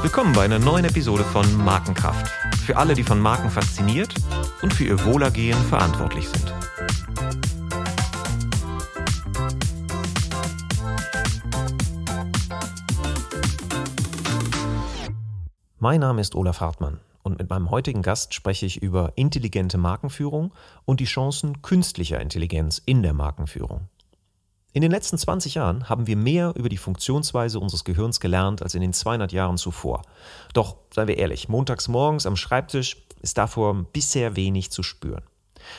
Willkommen bei einer neuen Episode von Markenkraft. Für alle, die von Marken fasziniert und für ihr Wohlergehen verantwortlich sind. Mein Name ist Olaf Hartmann und mit meinem heutigen Gast spreche ich über intelligente Markenführung und die Chancen künstlicher Intelligenz in der Markenführung. In den letzten 20 Jahren haben wir mehr über die Funktionsweise unseres Gehirns gelernt als in den 200 Jahren zuvor. Doch, seien wir ehrlich, montags morgens am Schreibtisch ist davor bisher wenig zu spüren.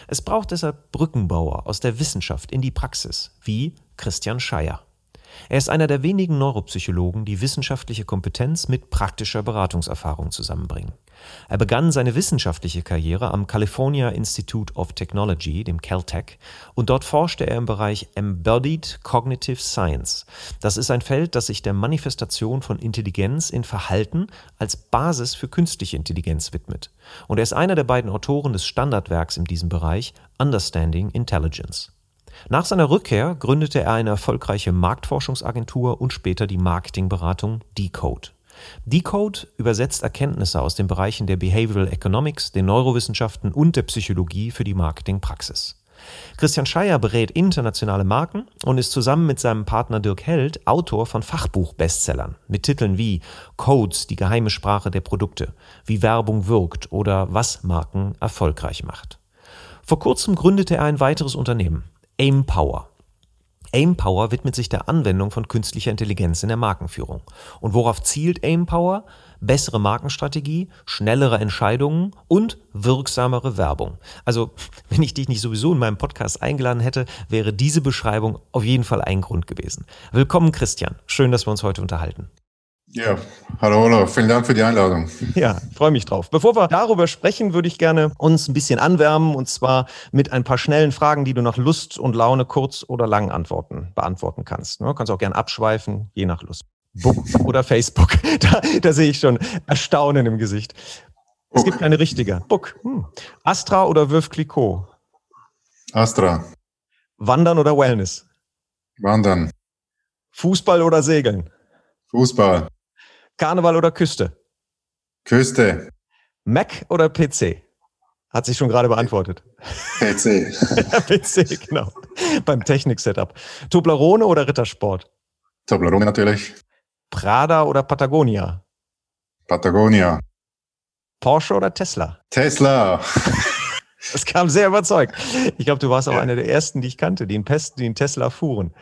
Es braucht deshalb Brückenbauer aus der Wissenschaft in die Praxis, wie Christian Scheier. Er ist einer der wenigen Neuropsychologen, die wissenschaftliche Kompetenz mit praktischer Beratungserfahrung zusammenbringen. Er begann seine wissenschaftliche Karriere am California Institute of Technology, dem Caltech, und dort forschte er im Bereich Embodied Cognitive Science. Das ist ein Feld, das sich der Manifestation von Intelligenz in Verhalten als Basis für künstliche Intelligenz widmet. Und er ist einer der beiden Autoren des Standardwerks in diesem Bereich, Understanding Intelligence. Nach seiner Rückkehr gründete er eine erfolgreiche Marktforschungsagentur und später die Marketingberatung Decode. Decode übersetzt Erkenntnisse aus den Bereichen der Behavioral Economics, den Neurowissenschaften und der Psychologie für die Marketingpraxis. Christian Scheier berät internationale Marken und ist zusammen mit seinem Partner Dirk Held Autor von Fachbuch-Bestsellern mit Titeln wie Codes, die geheime Sprache der Produkte, wie Werbung wirkt oder was Marken erfolgreich macht. Vor kurzem gründete er ein weiteres Unternehmen, Aimpower. Aimpower widmet sich der Anwendung von künstlicher Intelligenz in der Markenführung. Und worauf zielt Aimpower? Bessere Markenstrategie, schnellere Entscheidungen und wirksamere Werbung. Also, wenn ich dich nicht sowieso in meinem Podcast eingeladen hätte, wäre diese Beschreibung auf jeden Fall ein Grund gewesen. Willkommen, Christian. Schön, dass wir uns heute unterhalten. Ja, hallo Olaf, vielen Dank für die Einladung. Ja, freue mich drauf. Bevor wir darüber sprechen, würde ich gerne uns ein bisschen anwärmen und zwar mit ein paar schnellen Fragen, die du nach Lust und Laune kurz oder lang antworten, beantworten kannst. Du ne? kannst auch gerne abschweifen, je nach Lust. Book oder Facebook. Da, da sehe ich schon Erstaunen im Gesicht. Es gibt keine richtige. Book. Hm. Astra oder Wölf Clicquot? Astra. Wandern oder Wellness? Wandern. Fußball oder Segeln? Fußball. Karneval oder Küste? Küste. Mac oder PC? Hat sich schon gerade beantwortet. PC. PC, genau. Beim Technik-Setup. Toblerone oder Rittersport? Toblerone natürlich. Prada oder Patagonia? Patagonia. Porsche oder Tesla? Tesla. Das kam sehr überzeugt. Ich glaube, du warst auch einer der ersten, die ich kannte, die in, Pest, die in Tesla fuhren.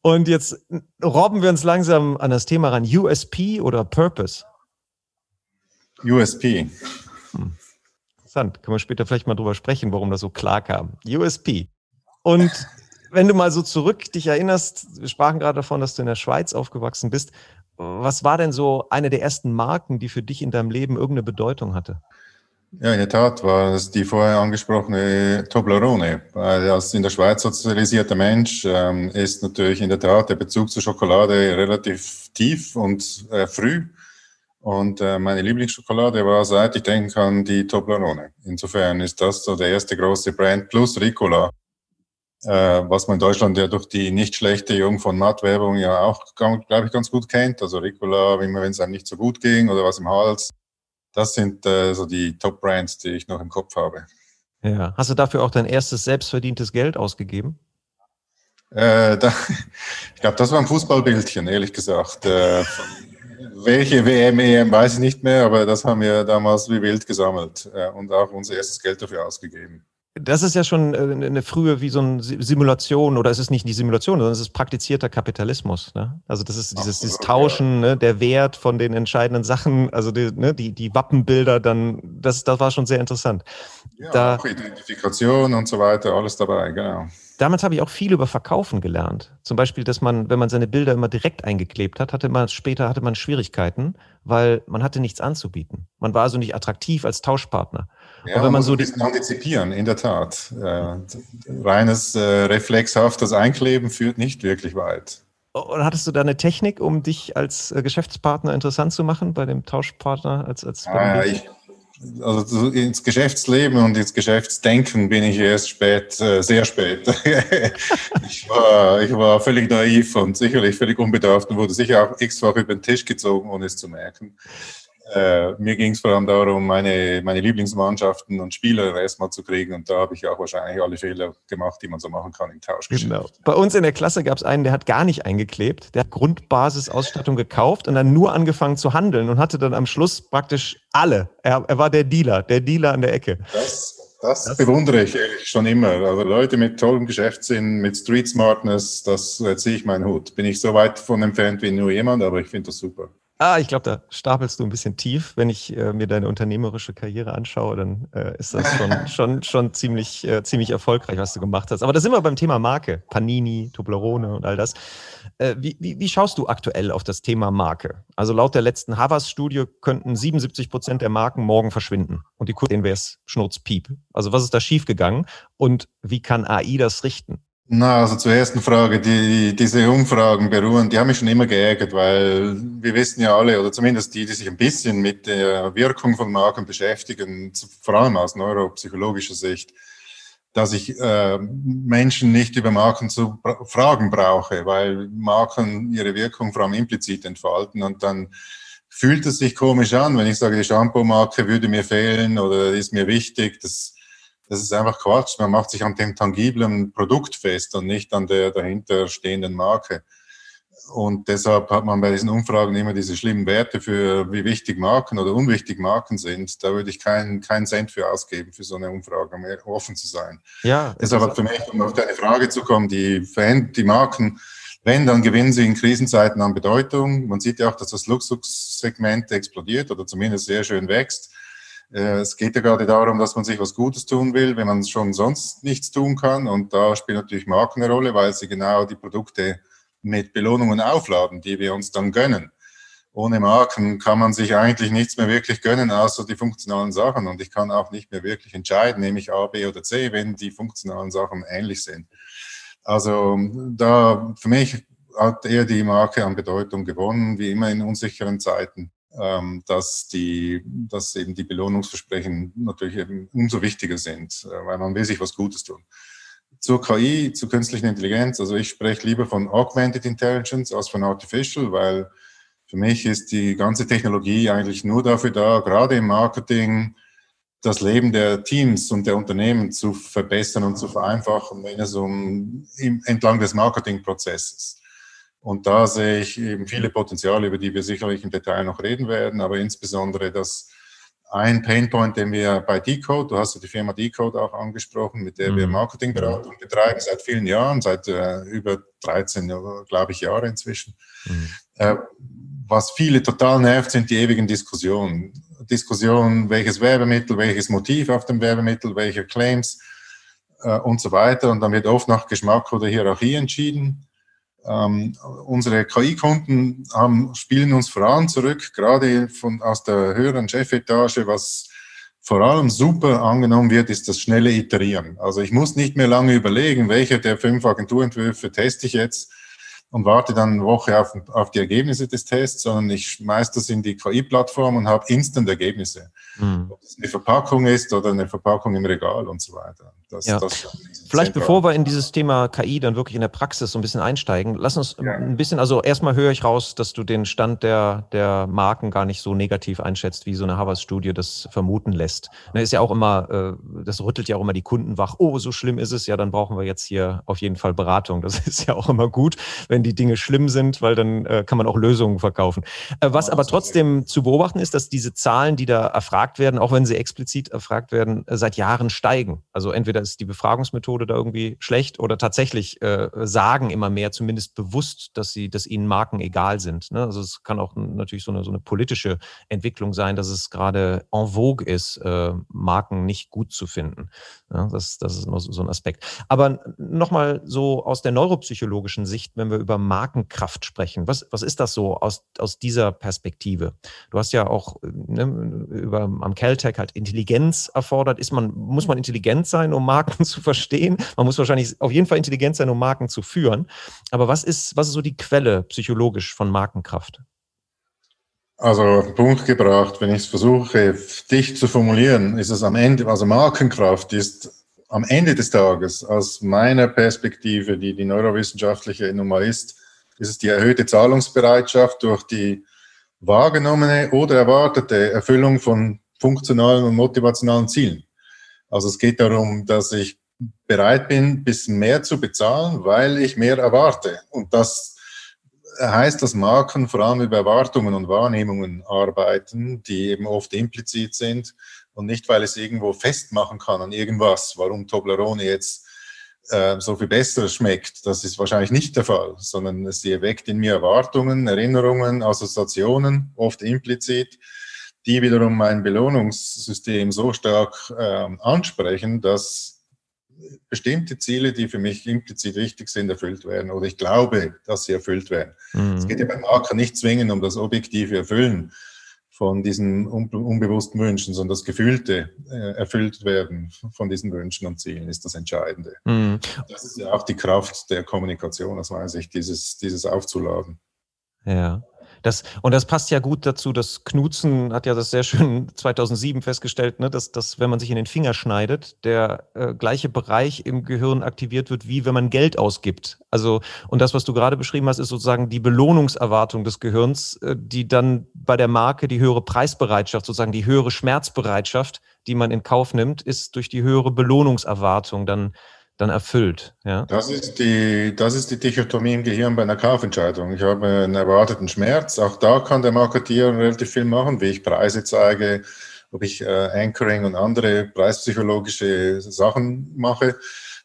Und jetzt robben wir uns langsam an das Thema ran. USP oder Purpose? USP. Hm. Interessant. Können wir später vielleicht mal drüber sprechen, warum das so klar kam. USP. Und wenn du mal so zurück dich erinnerst, wir sprachen gerade davon, dass du in der Schweiz aufgewachsen bist. Was war denn so eine der ersten Marken, die für dich in deinem Leben irgendeine Bedeutung hatte? Ja, in der Tat war es die vorher angesprochene Toblerone. Weil als in der Schweiz sozialisierter Mensch ähm, ist natürlich in der Tat der Bezug zur Schokolade relativ tief und äh, früh. Und äh, meine Lieblingsschokolade war, seit ich denken kann, die Toblerone. Insofern ist das so der erste große Brand plus Ricola, äh, was man in Deutschland ja durch die nicht schlechte Jung von Matt-Werbung ja auch, glaube ich, ganz gut kennt. Also Ricola, immer wenn es einem nicht so gut ging oder was im Hals das sind äh, so die Top-Brands, die ich noch im Kopf habe. Ja. Hast du dafür auch dein erstes selbstverdientes Geld ausgegeben? Äh, da, ich glaube, das war ein Fußballbildchen, ehrlich gesagt. Äh, welche WM, EM weiß ich nicht mehr, aber das haben wir damals wie wild gesammelt äh, und auch unser erstes Geld dafür ausgegeben das ist ja schon äh, eine frühe wie so eine Simulation oder es ist nicht die Simulation, sondern es ist praktizierter Kapitalismus. Ne? Also das ist dieses, dieses Tauschen, ne, der Wert von den entscheidenden Sachen, also die, ne, die, die Wappenbilder, dann das, das war schon sehr interessant. Ja, da, auch Identifikation und so weiter, alles dabei, genau. Damals habe ich auch viel über Verkaufen gelernt. Zum Beispiel, dass man, wenn man seine Bilder immer direkt eingeklebt hat, hatte man später hatte man Schwierigkeiten, weil man hatte nichts anzubieten. Man war also nicht attraktiv als Tauschpartner. Ja, und wenn man, so ein bisschen antizipieren, in der Tat. Äh, reines äh, reflexhaftes Einkleben führt nicht wirklich weit. Und hattest du da eine Technik, um dich als äh, Geschäftspartner interessant zu machen bei dem Tauschpartner? Als, als ah, ich, also ins Geschäftsleben und ins Geschäftsdenken bin ich erst spät, äh, sehr spät. ich, war, ich war völlig naiv und sicherlich völlig unbedarft und wurde sicher auch x-fach über den Tisch gezogen, ohne es zu merken. Äh, mir ging es vor allem darum, meine, meine Lieblingsmannschaften und Spieler erstmal zu kriegen. Und da habe ich auch wahrscheinlich alle Fehler gemacht, die man so machen kann im Tauschgeschäft. Genau. Bei uns in der Klasse gab es einen, der hat gar nicht eingeklebt. Der hat Grundbasisausstattung gekauft und dann nur angefangen zu handeln und hatte dann am Schluss praktisch alle. Er, er war der Dealer, der Dealer an der Ecke. Das, das, das bewundere ich schon immer. Also Leute mit tollem Geschäftssinn, mit Street Smartness, das ziehe ich meinen Hut. Bin ich so weit von entfernt wie nur jemand, aber ich finde das super. Ah, ich glaube, da stapelst du ein bisschen tief. Wenn ich äh, mir deine unternehmerische Karriere anschaue, dann äh, ist das schon, schon, schon ziemlich, äh, ziemlich erfolgreich, was du gemacht hast. Aber da sind wir beim Thema Marke. Panini, Toblerone und all das. Äh, wie, wie, wie, schaust du aktuell auf das Thema Marke? Also laut der letzten Havas-Studie könnten 77 Prozent der Marken morgen verschwinden. Und die sehen wir es schnurzpiep. Also was ist da schiefgegangen? Und wie kann AI das richten? Na, also zur ersten Frage, die, diese Umfragen beruhen, die haben mich schon immer geärgert, weil wir wissen ja alle, oder zumindest die, die sich ein bisschen mit der Wirkung von Marken beschäftigen, vor allem aus neuropsychologischer Sicht, dass ich äh, Menschen nicht über Marken zu fragen brauche, weil Marken ihre Wirkung vor allem implizit entfalten und dann fühlt es sich komisch an, wenn ich sage, die Shampoo-Marke würde mir fehlen oder ist mir wichtig, das das ist einfach Quatsch. Man macht sich an dem tangiblen Produkt fest und nicht an der dahinter stehenden Marke. Und deshalb hat man bei diesen Umfragen immer diese schlimmen Werte für wie wichtig Marken oder unwichtig Marken sind. Da würde ich keinen keinen Cent für ausgeben, für so eine Umfrage, um offen zu sein. Ja. Deshalb hat für mich, um auf deine Frage zu kommen, die, die Marken, wenn, dann gewinnen sie in Krisenzeiten an Bedeutung. Man sieht ja auch, dass das Luxussegment explodiert oder zumindest sehr schön wächst. Äh, es geht ja gerade darum, dass man sich was Gutes tun will, wenn man schon sonst nichts tun kann. Und da spielt natürlich Marken eine Rolle, weil sie genau die Produkte mit Belohnungen aufladen, die wir uns dann gönnen. Ohne Marken kann man sich eigentlich nichts mehr wirklich gönnen, außer die funktionalen Sachen. Und ich kann auch nicht mehr wirklich entscheiden, nehme ich A, B oder C, wenn die funktionalen Sachen ähnlich sind. Also da für mich hat eher die Marke an Bedeutung gewonnen, wie immer in unsicheren Zeiten dass, die, dass eben die Belohnungsversprechen natürlich eben umso wichtiger sind, äh, weil man will sich was Gutes tun. Zur KI, zur künstlichen Intelligenz, also ich spreche lieber von Augmented Intelligence als von Artificial, weil für mich ist die ganze Technologie eigentlich nur dafür da, gerade im Marketing, das Leben der Teams und der Unternehmen zu verbessern und zu vereinfachen, wenn es um entlang des Marketingprozesses. Und da sehe ich eben viele Potenziale, über die wir sicherlich im Detail noch reden werden, aber insbesondere das ein Painpoint, den wir bei Decode, du hast ja die Firma Decode auch angesprochen, mit der mhm. wir Marketingberatung betreiben seit vielen Jahren, seit äh, über 13, glaube ich, Jahre inzwischen. Mhm. Äh, was viele total nervt, sind die ewigen Diskussionen. Diskussionen, welches Werbemittel, welches Motiv auf dem Werbemittel, welche Claims äh, und so weiter. Und dann wird oft nach Geschmack oder Hierarchie entschieden. Ähm, unsere KI-Kunden spielen uns voran zurück, gerade von, aus der höheren Chefetage, was vor allem super angenommen wird, ist das schnelle Iterieren. Also ich muss nicht mehr lange überlegen, welche der fünf Agenturentwürfe teste ich jetzt und warte dann eine Woche auf, auf die Ergebnisse des Tests, sondern ich schmeiße das in die KI-Plattform und habe instant Ergebnisse. Mhm. Ob es eine Verpackung ist oder eine Verpackung im Regal und so weiter. Das, ja. das Vielleicht bevor wir in dieses Thema KI dann wirklich in der Praxis so ein bisschen einsteigen, lass uns ja. ein bisschen, also erstmal höre ich raus, dass du den Stand der, der Marken gar nicht so negativ einschätzt, wie so eine Harvard-Studie das vermuten lässt. Da ist ja auch immer, äh, das rüttelt ja auch immer die Kunden wach, oh, so schlimm ist es, ja, dann brauchen wir jetzt hier auf jeden Fall Beratung. Das ist ja auch immer gut, wenn die Dinge schlimm sind, weil dann äh, kann man auch Lösungen verkaufen. Äh, was aber trotzdem zu beobachten ist, dass diese Zahlen, die da erfragt werden, auch wenn sie explizit erfragt werden, seit Jahren steigen. Also entweder ist die Befragungsmethode da irgendwie schlecht oder tatsächlich äh, sagen immer mehr, zumindest bewusst, dass sie, dass ihnen Marken egal sind. Ne? Also es kann auch natürlich so eine, so eine politische Entwicklung sein, dass es gerade en vogue ist, äh, Marken nicht gut zu finden. Ja, das, das ist so ein Aspekt. Aber nochmal so aus der neuropsychologischen Sicht, wenn wir über Markenkraft sprechen, was, was ist das so aus, aus dieser Perspektive? Du hast ja auch ne, über, am Caltech halt Intelligenz erfordert. Ist man, muss man intelligent sein, um Marken zu verstehen? Man muss wahrscheinlich auf jeden Fall intelligent sein, um Marken zu führen. Aber was ist, was ist so die Quelle psychologisch von Markenkraft? Also auf den Punkt gebracht, wenn ich es versuche, dicht zu formulieren, ist es am Ende, also Markenkraft ist am Ende des Tages aus meiner Perspektive, die die neurowissenschaftliche Nummer ist, ist es die erhöhte Zahlungsbereitschaft durch die wahrgenommene oder erwartete Erfüllung von funktionalen und motivationalen Zielen. Also es geht darum, dass ich bereit bin, ein bisschen mehr zu bezahlen, weil ich mehr erwarte. Und das heißt, dass Marken vor allem über Erwartungen und Wahrnehmungen arbeiten, die eben oft implizit sind und nicht, weil ich es irgendwo festmachen kann an irgendwas, warum Toblerone jetzt äh, so viel besser schmeckt. Das ist wahrscheinlich nicht der Fall, sondern sie erweckt in mir Erwartungen, Erinnerungen, Assoziationen, oft implizit, die wiederum mein Belohnungssystem so stark äh, ansprechen, dass bestimmte Ziele, die für mich implizit wichtig sind, erfüllt werden oder ich glaube, dass sie erfüllt werden. Mhm. Es geht ja beim Marker nicht zwingend um das objektive Erfüllen von diesen unbewussten Wünschen, sondern das Gefühlte äh, erfüllt werden von diesen Wünschen und Zielen ist das Entscheidende. Mhm. Das ist ja auch die Kraft der Kommunikation, das weiß ich, dieses, dieses aufzuladen. Ja. Das, und das passt ja gut dazu, dass Knutzen hat ja das sehr schön 2007 festgestellt, ne, dass, dass wenn man sich in den Finger schneidet, der äh, gleiche Bereich im Gehirn aktiviert wird, wie wenn man Geld ausgibt. Also, und das, was du gerade beschrieben hast, ist sozusagen die Belohnungserwartung des Gehirns, äh, die dann bei der Marke die höhere Preisbereitschaft, sozusagen die höhere Schmerzbereitschaft, die man in Kauf nimmt, ist durch die höhere Belohnungserwartung dann dann erfüllt. Ja? Das, ist die, das ist die Dichotomie im Gehirn bei einer Kaufentscheidung. Ich habe einen erwarteten Schmerz. Auch da kann der Marketier relativ viel machen, wie ich Preise zeige, ob ich äh, Anchoring und andere preispsychologische Sachen mache.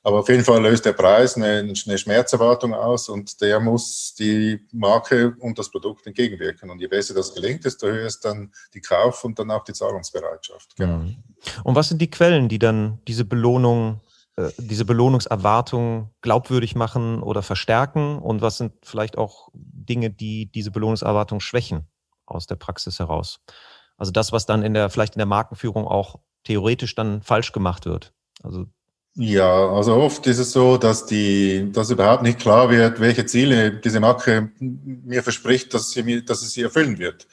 Aber auf jeden Fall löst der Preis eine, eine Schmerzerwartung aus und der muss die Marke und das Produkt entgegenwirken. Und je besser das gelingt, desto höher ist dann die Kauf- und dann auch die Zahlungsbereitschaft. Genau. Und was sind die Quellen, die dann diese Belohnung diese Belohnungserwartung glaubwürdig machen oder verstärken? Und was sind vielleicht auch Dinge, die diese Belohnungserwartung schwächen aus der Praxis heraus? Also das, was dann in der, vielleicht in der Markenführung auch theoretisch dann falsch gemacht wird. Also ja, also oft ist es so, dass die, dass überhaupt nicht klar wird, welche Ziele diese Marke mir verspricht, dass sie mir, dass sie sie erfüllen wird.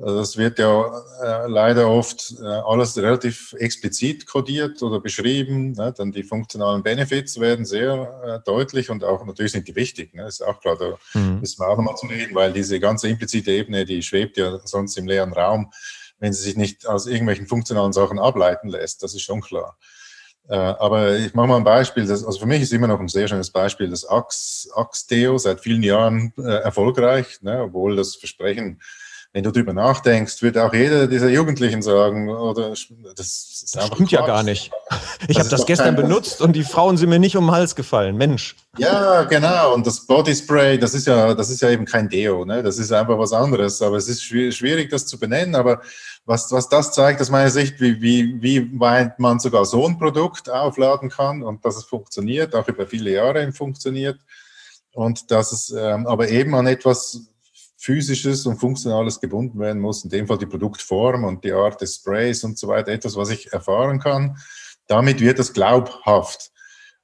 Also das wird ja äh, leider oft äh, alles relativ explizit kodiert oder beschrieben. Ne? Dann die funktionalen Benefits werden sehr äh, deutlich und auch natürlich sind die wichtig. Ne? Ist auch klar, da mhm. müssen wir auch nochmal zu reden, weil diese ganze implizite Ebene, die schwebt ja sonst im leeren Raum, wenn sie sich nicht aus irgendwelchen funktionalen Sachen ableiten lässt. Das ist schon klar. Äh, aber ich mache mal ein Beispiel. Das, also für mich ist immer noch ein sehr schönes Beispiel das Ax, Axteo seit vielen Jahren äh, erfolgreich, ne? obwohl das Versprechen wenn du darüber nachdenkst, wird auch jeder dieser Jugendlichen sagen, oder das, ist das stimmt ja gar nicht. Ich habe das gestern benutzt und die Frauen sind mir nicht um den Hals gefallen. Mensch. Ja, genau. Und das Bodyspray, das ist ja, das ist ja eben kein Deo, ne? Das ist einfach was anderes. Aber es ist schwierig, das zu benennen. Aber was, was das zeigt, aus meiner Sicht, wie, wie, wie weit man sogar so ein Produkt aufladen kann und dass es funktioniert, auch über viele Jahre funktioniert. Und dass es ähm, aber eben an etwas physisches und funktionales gebunden werden muss, in dem Fall die Produktform und die Art des Sprays und so weiter, etwas, was ich erfahren kann. Damit wird es glaubhaft.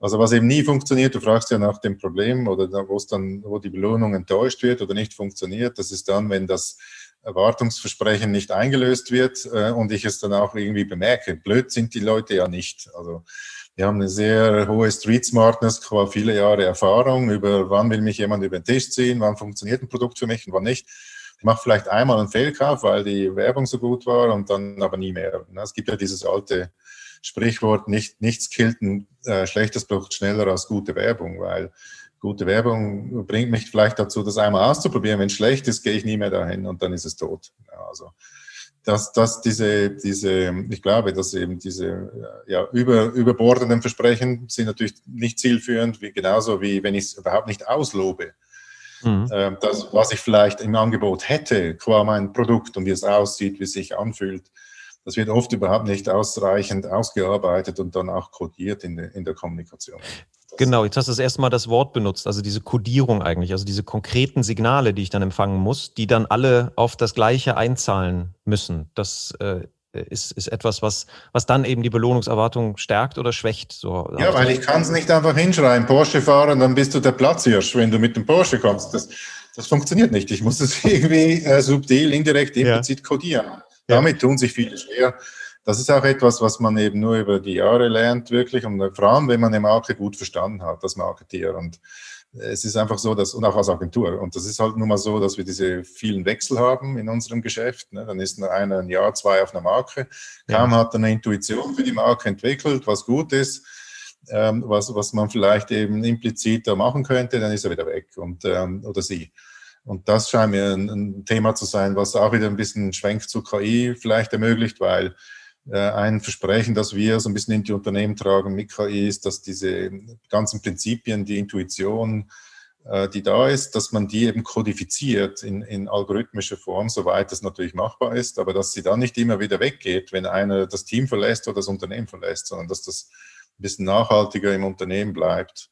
Also was eben nie funktioniert, du fragst ja nach dem Problem oder wo es dann, wo die Belohnung enttäuscht wird oder nicht funktioniert, das ist dann, wenn das Erwartungsversprechen nicht eingelöst wird äh, und ich es dann auch irgendwie bemerke. Blöd sind die Leute ja nicht. Also wir haben eine sehr hohe Street Smartness, qua viele Jahre Erfahrung über, wann will mich jemand über den Tisch ziehen, wann funktioniert ein Produkt für mich und wann nicht. Ich mache vielleicht einmal einen Fehlkauf, weil die Werbung so gut war und dann aber nie mehr. Es gibt ja dieses alte Sprichwort, nicht, nichts killt ein äh, schlechtes Produkt schneller als gute Werbung, weil gute Werbung bringt mich vielleicht dazu, das einmal auszuprobieren. Wenn es schlecht ist, gehe ich nie mehr dahin und dann ist es tot. Ja, also dass, dass diese, diese, ich glaube, dass eben diese ja, über, überbordenden Versprechen sind natürlich nicht zielführend, wie, genauso wie wenn ich es überhaupt nicht auslobe. Mhm. Ähm, das, was ich vielleicht im Angebot hätte, qua mein Produkt und wie es aussieht, wie es sich anfühlt, das wird oft überhaupt nicht ausreichend ausgearbeitet und dann auch kodiert in, in der Kommunikation. Genau, jetzt hast du das erste Mal das Wort benutzt, also diese Kodierung eigentlich, also diese konkreten Signale, die ich dann empfangen muss, die dann alle auf das Gleiche einzahlen müssen. Das äh, ist, ist etwas, was, was dann eben die Belohnungserwartung stärkt oder schwächt. So, ja, weil ich kann es nicht einfach hinschreiben, Porsche fahren, dann bist du der Platzhirsch, wenn du mit dem Porsche kommst. Das, das funktioniert nicht. Ich muss es irgendwie äh, subtil, indirekt, implizit ja. kodieren. Damit tun sich viele schwer. Das ist auch etwas, was man eben nur über die Jahre lernt, wirklich. Und vor allem, wenn man eine Marke gut verstanden hat, das Marketier. Und es ist einfach so, dass, und auch als Agentur. Und das ist halt nun mal so, dass wir diese vielen Wechsel haben in unserem Geschäft. Ne? Dann ist einer ein Jahr, zwei auf einer Marke. Kaum ja. hat er eine Intuition für die Marke entwickelt, was gut ist, ähm, was, was man vielleicht eben impliziter machen könnte, dann ist er wieder weg und, ähm, oder sie. Und das scheint mir ein, ein, Thema zu sein, was auch wieder ein bisschen Schwenk zu KI vielleicht ermöglicht, weil äh, ein Versprechen, das wir so ein bisschen in die Unternehmen tragen mit KI, ist, dass diese ganzen Prinzipien, die Intuition, äh, die da ist, dass man die eben kodifiziert in, in algorithmischer Form, soweit das natürlich machbar ist, aber dass sie dann nicht immer wieder weggeht, wenn einer das Team verlässt oder das Unternehmen verlässt, sondern dass das ein bisschen nachhaltiger im Unternehmen bleibt,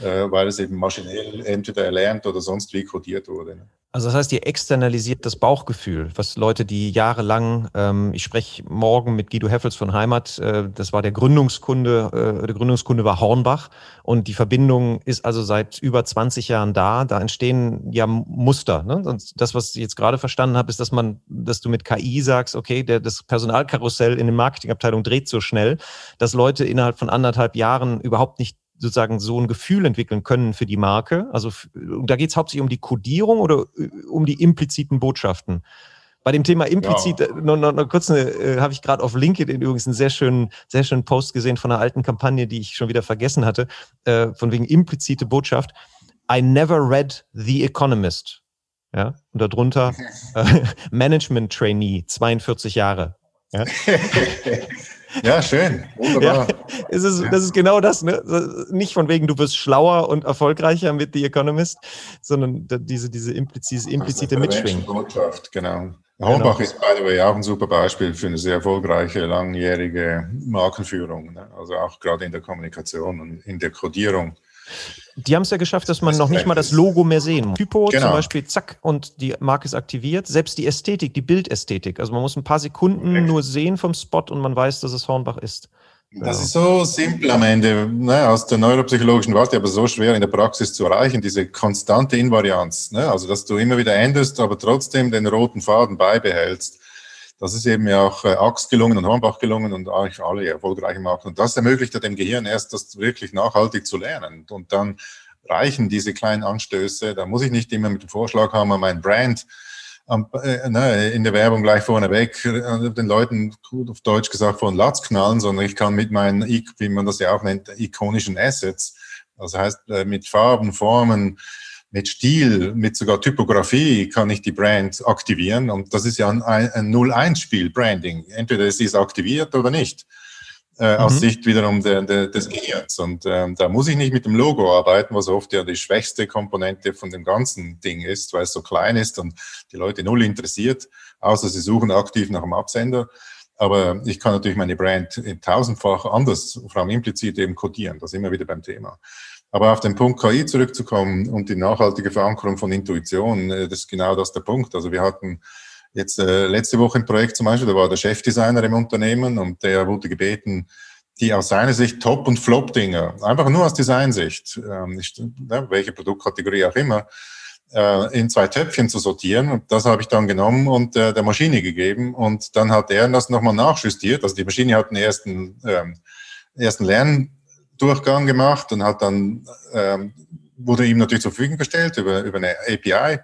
äh, weil es eben maschinell entweder erlernt oder sonst wie kodiert wurde. Also das heißt, ihr externalisiert das Bauchgefühl, was Leute, die jahrelang, ähm, ich spreche morgen mit Guido Heffels von Heimat, äh, das war der Gründungskunde, äh, der Gründungskunde war Hornbach und die Verbindung ist also seit über 20 Jahren da. Da entstehen ja Muster. Ne? Und das, was ich jetzt gerade verstanden habe, ist, dass man, dass du mit KI sagst, okay, der, das Personalkarussell in der Marketingabteilung dreht so schnell, dass Leute innerhalb von anderthalb Jahren überhaupt nicht sozusagen so ein Gefühl entwickeln können für die Marke? Also da geht es hauptsächlich um die Codierung oder äh, um die impliziten Botschaften? Bei dem Thema implizit, ja. Äh, noch, noch, noch kurz, äh, habe ich gerade auf LinkedIn übrigens einen sehr schönen, sehr schönen Post gesehen von einer alten Kampagne, die ich schon wieder vergessen hatte, äh, von wegen implizite Botschaft. I never read The Economist. Ja, und darunter äh, Management Trainee, 42 Jahre. Ja? Ja, schön. Wunderbar. Ja, ist es, das ist genau das, ne? Nicht von wegen, du wirst schlauer und erfolgreicher mit The Economist, sondern diese, diese implizite, implizite Mitschwingen. Botschaft, genau. Hornbach genau. ist, by the way, auch ein super Beispiel für eine sehr erfolgreiche, langjährige Markenführung. Ne? Also auch gerade in der Kommunikation und in der Codierung. Die haben es ja geschafft, dass man noch nicht mal das Logo mehr sehen muss. Typo genau. zum Beispiel, zack, und die Marke ist aktiviert. Selbst die Ästhetik, die Bildästhetik. Also man muss ein paar Sekunden Correct. nur sehen vom Spot und man weiß, dass es Hornbach ist. Das ist so simpel am Ende, ne, aus der neuropsychologischen Warte, aber so schwer in der Praxis zu erreichen, diese konstante Invarianz. Ne? Also, dass du immer wieder änderst, aber trotzdem den roten Faden beibehältst. Das ist eben ja auch äh, Axt gelungen und Hornbach gelungen und eigentlich alle erfolgreichen Marken. Und das ermöglicht ja dem Gehirn erst, das wirklich nachhaltig zu lernen. Und dann reichen diese kleinen Anstöße. Da muss ich nicht immer mit dem Vorschlag haben, mein Brand äh, ne, in der Werbung gleich vorneweg äh, den Leuten auf Deutsch gesagt vor den Latz knallen, sondern ich kann mit meinen, wie man das ja auch nennt, ikonischen Assets, das heißt mit Farben, Formen, mit Stil, mit sogar Typografie kann ich die Brand aktivieren. Und das ist ja ein, ein 0-1-Spiel, Branding. Entweder es ist aktiviert oder nicht. Äh, mhm. Aus Sicht wiederum der, der, des Gehirns. Und ähm, da muss ich nicht mit dem Logo arbeiten, was oft ja die schwächste Komponente von dem ganzen Ding ist, weil es so klein ist und die Leute null interessiert, außer sie suchen aktiv nach einem Absender. Aber ich kann natürlich meine Brand tausendfach anders, vor allem implizit eben codieren. Das ist immer wieder beim Thema. Aber auf den Punkt KI zurückzukommen und die nachhaltige Verankerung von Intuition, äh, das ist genau das der Punkt. Also wir hatten jetzt äh, letzte Woche ein Projekt zum Beispiel, da war der Chefdesigner im Unternehmen und der wurde gebeten, die aus seiner Sicht Top- und Flop-Dinger, einfach nur aus Designsicht, ähm, nicht, ne, welche Produktkategorie auch immer, äh, in zwei Töpfchen zu sortieren. Und das habe ich dann genommen und äh, der Maschine gegeben. Und dann hat er das nochmal nachjustiert. Also die Maschine hat einen ersten, ähm, ersten Lern Durchgang gemacht und hat dann, ähm, wurde ihm natürlich zur Verfügung gestellt über, über eine API.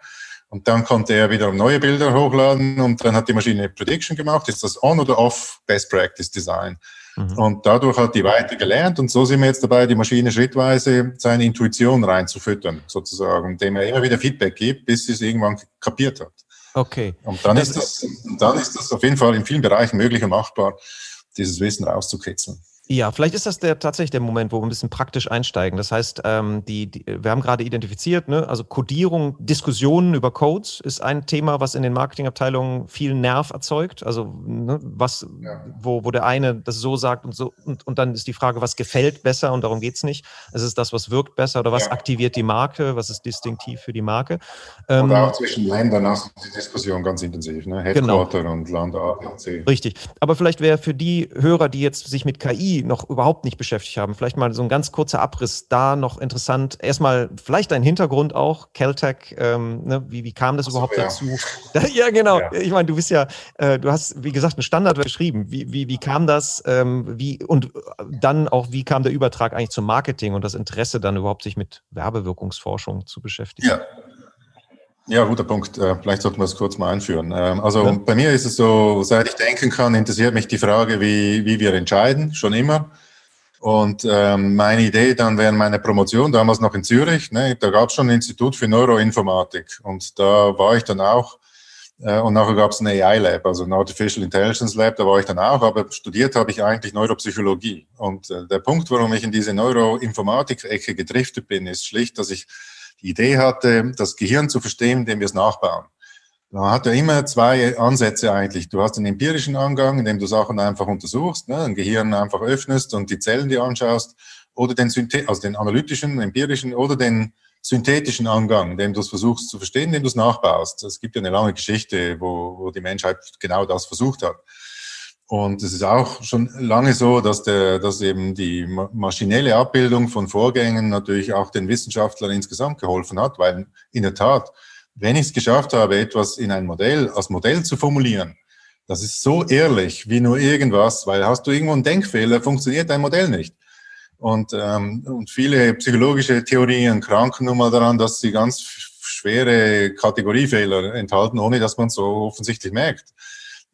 Und dann konnte er wiederum neue Bilder hochladen und dann hat die Maschine eine Prediction gemacht, ist das on oder off Best Practice Design. Mhm. Und dadurch hat die weiter gelernt und so sind wir jetzt dabei, die Maschine schrittweise seine Intuition reinzufüttern, sozusagen, indem er immer wieder Feedback gibt, bis sie es irgendwann kapiert hat. Okay. Und dann, das ist das, dann ist das auf jeden Fall in vielen Bereichen möglich und machbar, dieses Wissen rauszukitzeln. Ja, vielleicht ist das der, tatsächlich der Moment, wo wir ein bisschen praktisch einsteigen. Das heißt, ähm, die, die, wir haben gerade identifiziert, ne, also Codierung, Diskussionen über Codes ist ein Thema, was in den Marketingabteilungen viel Nerv erzeugt. Also ne, was, ja. wo, wo der eine das so sagt und so, und, und dann ist die Frage, was gefällt besser und darum geht's nicht. Es ist das, was wirkt besser oder was ja. aktiviert die Marke, was ist distinktiv für die Marke. Ähm, oder auch zwischen Ländern hast du die Diskussion ganz intensiv, ne? Genau. Headquarter genau. und Land A, C. Richtig. Aber vielleicht wäre für die Hörer, die jetzt sich mit KI Psychologie noch überhaupt nicht beschäftigt haben, vielleicht mal so ein ganz kurzer Abriss da noch interessant. Erstmal vielleicht dein Hintergrund auch, Caltech, ähm, ne? wie, wie kam das so, überhaupt ja. dazu? ja, genau. Ja. Ich meine, du bist ja, äh, du hast, wie gesagt, einen Standard geschrieben. Wie, wie, wie kam das? Ähm, wie, und dann auch, wie kam der Übertrag eigentlich zum Marketing und das Interesse dann überhaupt, sich mit Werbewirkungsforschung zu beschäftigen? Ja. Ja, guter Punkt. Äh, vielleicht sollten wir es kurz mal einführen. Ähm, also ja. bei mir ist es so, seit ich denken kann, interessiert mich die Frage, wie, wie wir entscheiden, schon immer. Und ähm, meine Idee dann während meiner Promotion, damals noch in Zürich, ne, da gab es schon ein Institut für Neuroinformatik. Und da war ich dann auch. Äh, und nachher gab es ein AI-Lab, also ein Artificial Intelligence Lab, da war ich dann auch. Aber studiert habe ich eigentlich Neuropsychologie. Und äh, der Punkt, warum ich in diese Neuroinformatik-Ecke gedriftet bin, ist schlicht, dass ich die Idee hatte, das Gehirn zu verstehen, indem wir es nachbauen. Man hat ja immer zwei Ansätze eigentlich. Du hast den empirischen Angang, indem du Sachen einfach untersuchst, ne, ein Gehirn einfach öffnest und die Zellen dir anschaust, oder den, Synthe also den analytischen, empirischen oder den synthetischen Angang, indem du es versuchst zu verstehen, indem du es nachbaust. Es gibt ja eine lange Geschichte, wo, wo die Menschheit genau das versucht hat. Und es ist auch schon lange so, dass, der, dass eben die maschinelle Abbildung von Vorgängen natürlich auch den Wissenschaftlern insgesamt geholfen hat, weil in der Tat, wenn ich es geschafft habe, etwas in ein Modell, als Modell zu formulieren, das ist so ehrlich wie nur irgendwas, weil hast du irgendwo einen Denkfehler, funktioniert dein Modell nicht. Und, ähm, und viele psychologische Theorien kranken nun mal daran, dass sie ganz schwere Kategoriefehler enthalten, ohne dass man es so offensichtlich merkt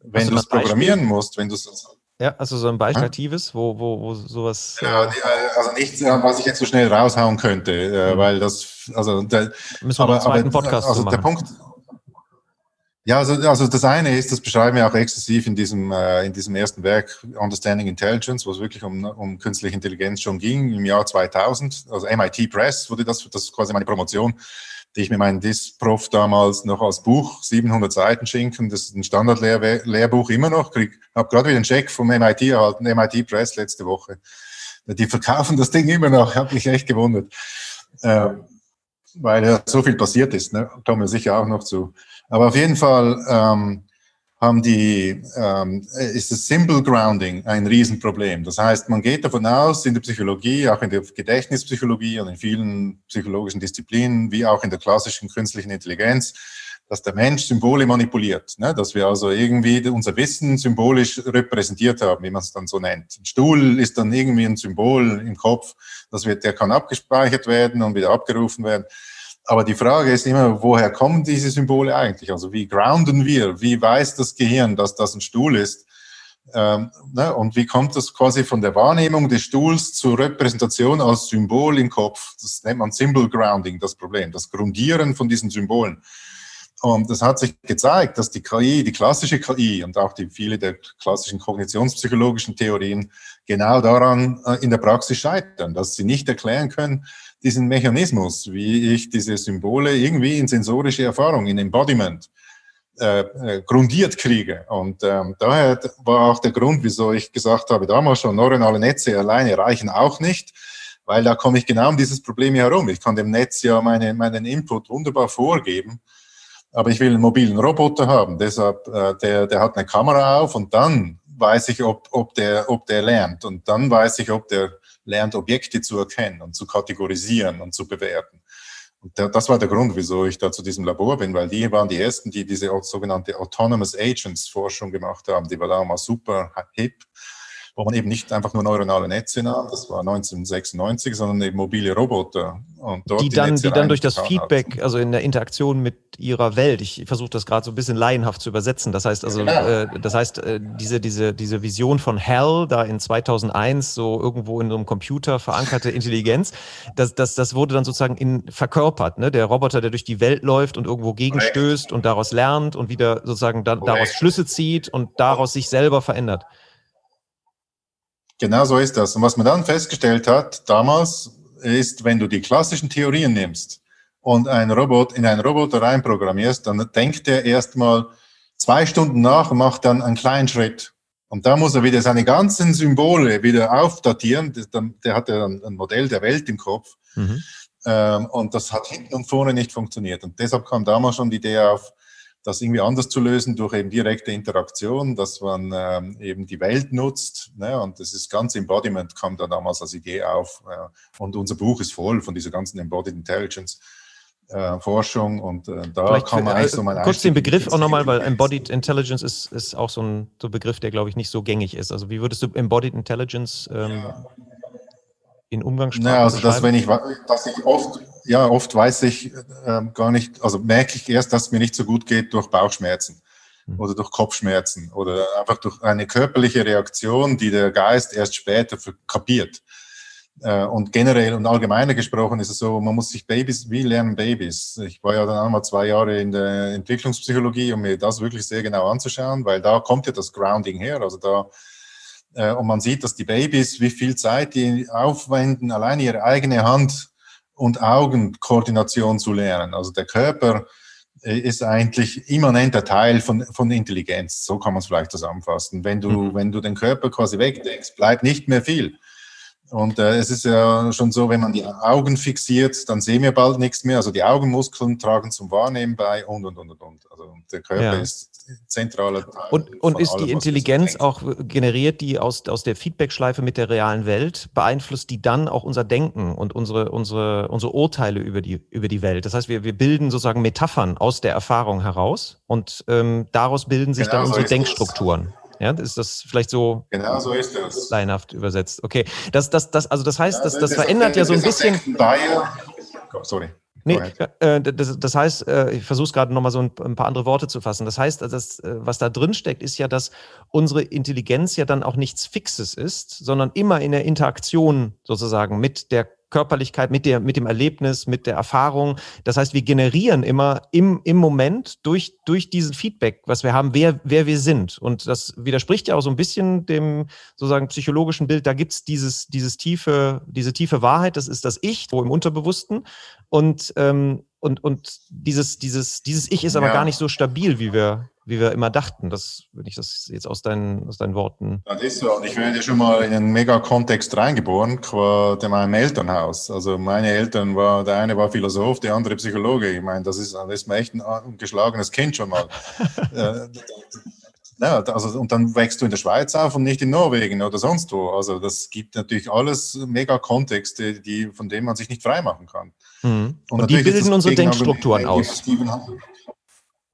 wenn du es programmieren musst, wenn du es. Ja, also so ein Beispiel aktives, wo, wo, wo sowas. Ja, äh, also nichts, was ich jetzt so schnell raushauen könnte, äh, mhm. weil das, also der, Müssen wir aber, einen zweiten Podcast also der Punkt. Ja, also, also das eine ist, das beschreiben wir auch exzessiv in diesem, äh, in diesem ersten Werk Understanding Intelligence, wo es wirklich um, um künstliche Intelligenz schon ging, im Jahr 2000. Also MIT Press wurde das, das ist quasi meine Promotion die ich mir meinen Dis-Prof damals noch als Buch, 700 Seiten schinken, das ist ein Standardlehrbuch immer noch. Ich habe gerade wieder einen Check vom MIT erhalten, MIT Press letzte Woche. Die verkaufen das Ding immer noch, habe mich echt gewundert. Äh, weil ja so viel passiert ist, ne? kommen wir sicher auch noch zu. Aber auf jeden Fall ähm, haben die, ähm, ist das Simple Grounding ein Riesenproblem. Das heißt, man geht davon aus, in der Psychologie, auch in der Gedächtnispsychologie und in vielen psychologischen Disziplinen, wie auch in der klassischen künstlichen Intelligenz, dass der Mensch Symbole manipuliert, ne? dass wir also irgendwie unser Wissen symbolisch repräsentiert haben, wie man es dann so nennt. Ein Stuhl ist dann irgendwie ein Symbol im Kopf, das wird, der kann abgespeichert werden und wieder abgerufen werden. Aber die Frage ist immer, woher kommen diese Symbole eigentlich? Also wie grounden wir? Wie weiß das Gehirn, dass das ein Stuhl ist? Ähm, ne? Und wie kommt das quasi von der Wahrnehmung des Stuhls zur Repräsentation als Symbol im Kopf? Das nennt man Symbol Grounding, das Problem, das Grundieren von diesen Symbolen. Und das hat sich gezeigt, dass die KI, die klassische KI und auch die viele der klassischen kognitionspsychologischen Theorien genau daran äh, in der Praxis scheitern, dass sie nicht erklären können, diesen Mechanismus, wie ich diese Symbole irgendwie in sensorische Erfahrung, in Embodiment äh, äh, grundiert kriege. Und ähm, daher war auch der Grund, wieso ich gesagt habe, damals schon, neuronale Netze alleine reichen auch nicht, weil da komme ich genau um dieses Problem herum. Ich kann dem Netz ja meine, meinen Input wunderbar vorgeben, aber ich will einen mobilen Roboter haben. Deshalb, äh, der, der hat eine Kamera auf und dann weiß ich, ob, ob, der, ob der lernt. Und dann weiß ich, ob der lernt, Objekte zu erkennen und zu kategorisieren und zu bewerten. Und das war der Grund, wieso ich da zu diesem Labor bin, weil die waren die ersten, die diese sogenannte Autonomous Agents Forschung gemacht haben. Die war damals super hip wo man eben nicht einfach nur neuronale Netze nahm, das war 1996, sondern eben mobile Roboter. Und dort die, die dann, die dann durch das Feedback, hat. also in der Interaktion mit ihrer Welt, ich versuche das gerade so ein bisschen laienhaft zu übersetzen, das heißt also, genau. äh, das heißt, äh, diese, diese, diese Vision von Hell, da in 2001 so irgendwo in so einem Computer verankerte Intelligenz, das, das, das wurde dann sozusagen in, verkörpert, ne? der Roboter, der durch die Welt läuft und irgendwo gegenstößt und daraus lernt und wieder sozusagen da, daraus Schlüsse zieht und daraus sich selber verändert. Genau so ist das. Und was man dann festgestellt hat damals, ist, wenn du die klassischen Theorien nimmst und einen Robot in einen Roboter reinprogrammierst, dann denkt er erstmal zwei Stunden nach und macht dann einen kleinen Schritt. Und da muss er wieder seine ganzen Symbole wieder aufdatieren. Der hat ja ein Modell der Welt im Kopf. Mhm. Ähm, und das hat hinten und vorne nicht funktioniert. Und deshalb kam damals schon die Idee auf, das irgendwie anders zu lösen durch eben direkte Interaktion, dass man ähm, eben die Welt nutzt. Ne? Und das ist ganz Embodiment kam da damals als Idee auf. Äh, und unser Buch ist voll von dieser ganzen Embodied Intelligence. Äh, Forschung und äh, da Vielleicht kann man eigentlich so mal Kurz den Begriff auch nochmal, weil Embodied Intelligence ist, ist auch so ein so Begriff, der glaube ich nicht so gängig ist. Also wie würdest du Embodied Intelligence ähm, ja. in Umgangssprache naja, also dass wenn ich, dass ich oft ja, oft weiß ich äh, gar nicht, also merke ich erst, dass es mir nicht so gut geht durch Bauchschmerzen mhm. oder durch Kopfschmerzen oder einfach durch eine körperliche Reaktion, die der Geist erst später kapiert. Äh, und generell und allgemeiner gesprochen ist es so, man muss sich Babys, wie lernen Babys? Ich war ja dann einmal zwei Jahre in der Entwicklungspsychologie, um mir das wirklich sehr genau anzuschauen, weil da kommt ja das Grounding her. Also da äh, und man sieht, dass die Babys, wie viel Zeit die aufwenden, allein ihre eigene Hand und Augenkoordination zu lernen. Also der Körper äh, ist eigentlich immanenter Teil von, von Intelligenz. So kann man es vielleicht zusammenfassen. Wenn du, mhm. wenn du den Körper quasi wegdenkst, bleibt nicht mehr viel. Und äh, es ist ja schon so, wenn man die Augen fixiert, dann sehen wir bald nichts mehr. Also die Augenmuskeln tragen zum Wahrnehmen bei und, und, und, und. Also der Körper ja. ist zentraler Teil. Und, und ist allem, die Intelligenz auch generiert, die aus, aus der Feedbackschleife mit der realen Welt, beeinflusst die dann auch unser Denken und unsere, unsere, unsere Urteile über die, über die Welt? Das heißt, wir, wir bilden sozusagen Metaphern aus der Erfahrung heraus und ähm, daraus bilden sich genau dann unsere Denkstrukturen. Das. Ja, ist das vielleicht so, genau so ist das. laienhaft übersetzt? Okay, das, das, das, also das heißt, ja, das, das, das verändert ja so ein bisschen. Sorry. Nee, äh, das, das, heißt, äh, ich versuche es gerade nochmal so ein, ein, paar andere Worte zu fassen. Das heißt, das, äh, was da drin steckt, ist ja, dass unsere Intelligenz ja dann auch nichts Fixes ist, sondern immer in der Interaktion sozusagen mit der Körperlichkeit, mit, der, mit dem Erlebnis, mit der Erfahrung. Das heißt, wir generieren immer im, im Moment durch, durch diesen Feedback, was wir haben, wer, wer wir sind. Und das widerspricht ja auch so ein bisschen dem sozusagen psychologischen Bild. Da gibt's dieses, dieses tiefe, diese tiefe Wahrheit, das ist das Ich, wo im Unterbewussten. Und, ähm, und, und dieses, dieses, dieses Ich ist aber ja. gar nicht so stabil, wie wir, wie wir immer dachten. Das, wenn ich das jetzt aus deinen, aus deinen Worten. Das ist so. Und ich werde schon mal in einen Mega-Kontext reingeboren, qua in meinem Elternhaus. Also meine Eltern war, der eine war Philosoph, der andere Psychologe. Ich meine, das ist, das ist mir echt ein geschlagenes Kind schon mal. Äh, ja, also, und dann wächst du in der Schweiz auf und nicht in Norwegen oder sonst wo. Also das gibt natürlich alles mega Kontexte, die, von denen man sich nicht freimachen kann. Mhm. Und, und die bilden unsere Denkstrukturen aus.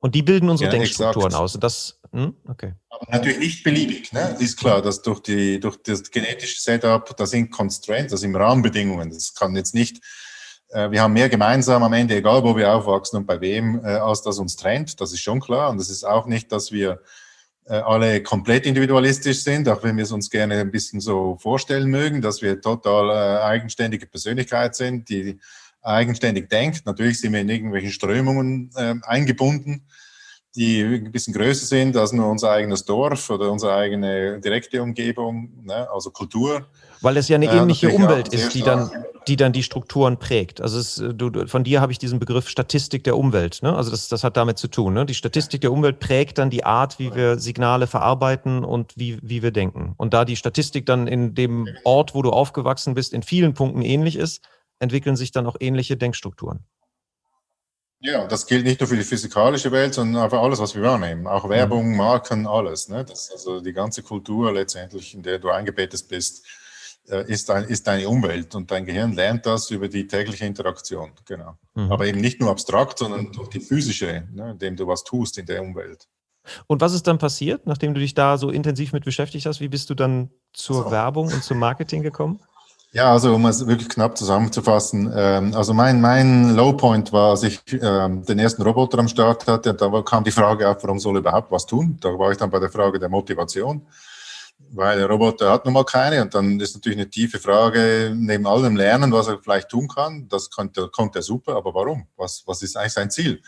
Und die bilden unsere ja, Denkstrukturen exakt. aus. Und das, hm? okay. Aber natürlich nicht beliebig. Ne? Ist klar, dass durch, die, durch das genetische Setup, da sind Constraints, das sind Rahmenbedingungen. Das kann jetzt nicht, äh, wir haben mehr gemeinsam am Ende, egal wo wir aufwachsen und bei wem, äh, als das uns trennt. Das ist schon klar. Und das ist auch nicht, dass wir äh, alle komplett individualistisch sind, auch wenn wir es uns gerne ein bisschen so vorstellen mögen, dass wir total äh, eigenständige Persönlichkeit sind, die eigenständig denkt. Natürlich sind wir in irgendwelchen Strömungen äh, eingebunden, die ein bisschen größer sind als nur unser eigenes Dorf oder unsere eigene direkte Umgebung, ne? also Kultur. Weil es ja eine äh, ähnliche äh, Umwelt ist, die dann, die dann die Strukturen prägt. Also es, äh, du, von dir habe ich diesen Begriff Statistik der Umwelt. Ne? Also das, das hat damit zu tun. Ne? Die Statistik der Umwelt prägt dann die Art, wie wir Signale verarbeiten und wie, wie wir denken. Und da die Statistik dann in dem Ort, wo du aufgewachsen bist, in vielen Punkten ähnlich ist, entwickeln sich dann auch ähnliche Denkstrukturen. Ja, das gilt nicht nur für die physikalische Welt, sondern für alles, was wir wahrnehmen. Auch mhm. Werbung, Marken, alles. Ne? Das, also die ganze Kultur letztendlich, in der du eingebettet bist, äh, ist, ein, ist deine Umwelt und dein Gehirn lernt das über die tägliche Interaktion. Genau. Mhm. Aber eben nicht nur abstrakt, sondern durch die physische, ne, indem du was tust in der Umwelt. Und was ist dann passiert, nachdem du dich da so intensiv mit beschäftigt hast? Wie bist du dann zur so. Werbung und zum Marketing gekommen? Ja, also um es wirklich knapp zusammenzufassen, ähm, also mein, mein Lowpoint war, als ich ähm, den ersten Roboter am Start hatte, da kam die Frage auf, warum soll er überhaupt was tun? Da war ich dann bei der Frage der Motivation, weil der Roboter hat nun mal keine und dann ist natürlich eine tiefe Frage, neben allem Lernen, was er vielleicht tun kann, das konnte, konnte er super, aber warum? Was, was ist eigentlich sein Ziel?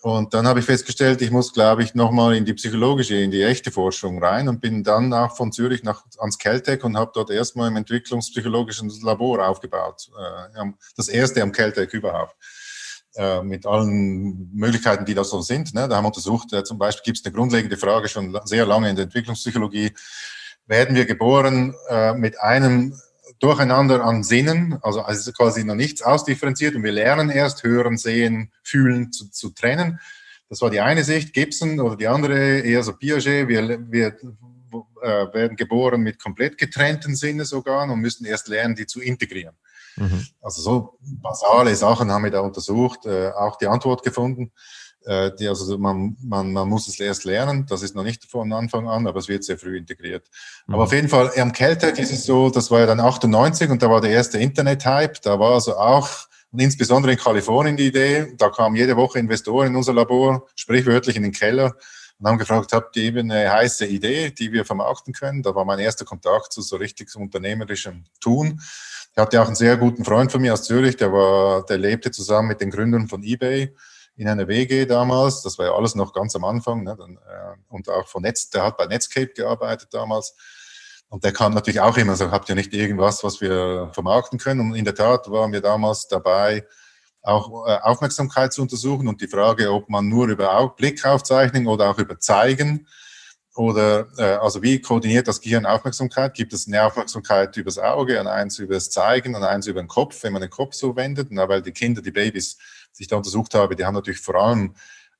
Und dann habe ich festgestellt, ich muss, glaube ich, nochmal in die psychologische, in die echte Forschung rein und bin dann auch von Zürich nach, ans Caltech und habe dort erstmal im entwicklungspsychologischen Labor aufgebaut. Äh, das erste am Caltech überhaupt. Äh, mit allen Möglichkeiten, die da so sind. Ne? Da haben wir untersucht, äh, zum Beispiel gibt es eine grundlegende Frage schon sehr lange in der Entwicklungspsychologie. Werden wir geboren mit einem Durcheinander an Sinnen, also, also quasi noch nichts ausdifferenziert und wir lernen erst hören, sehen, fühlen zu, zu trennen. Das war die eine Sicht, Gibson oder die andere eher so Piaget. Wir, wir äh, werden geboren mit komplett getrennten Sinnesorganen und müssen erst lernen, die zu integrieren. Mhm. Also so basale Sachen haben wir da untersucht, äh, auch die Antwort gefunden. Äh, die, also man, man, man muss es erst lernen, das ist noch nicht von Anfang an, aber es wird sehr früh integriert. Mhm. Aber auf jeden Fall, am Caltech ist es so, das war ja dann 98 und da war der erste Internet-Hype, da war also auch und insbesondere in Kalifornien die Idee, da kamen jede Woche Investoren in unser Labor, sprichwörtlich in den Keller und haben gefragt, habt ihr eben eine heiße Idee, die wir vermarkten können? Da war mein erster Kontakt zu so richtig unternehmerischem Tun. Ich hatte auch einen sehr guten Freund von mir aus Zürich, der war, der lebte zusammen mit den Gründern von eBay in einer WG damals. Das war ja alles noch ganz am Anfang. Ne? Dann, äh, und auch von Netz, der hat bei Netscape gearbeitet damals. Und der kam natürlich auch immer so, habt ihr nicht irgendwas, was wir vermarkten können? Und in der Tat waren wir damals dabei, auch äh, Aufmerksamkeit zu untersuchen und die Frage, ob man nur über Blickaufzeichnung oder auch über Zeigen oder äh, also wie koordiniert das Gehirn Aufmerksamkeit? Gibt es eine Aufmerksamkeit übers Auge und eins übers Zeigen und eins über den Kopf, wenn man den Kopf so wendet? Na, weil die Kinder, die Babys, ich da untersucht habe, die haben natürlich vor allem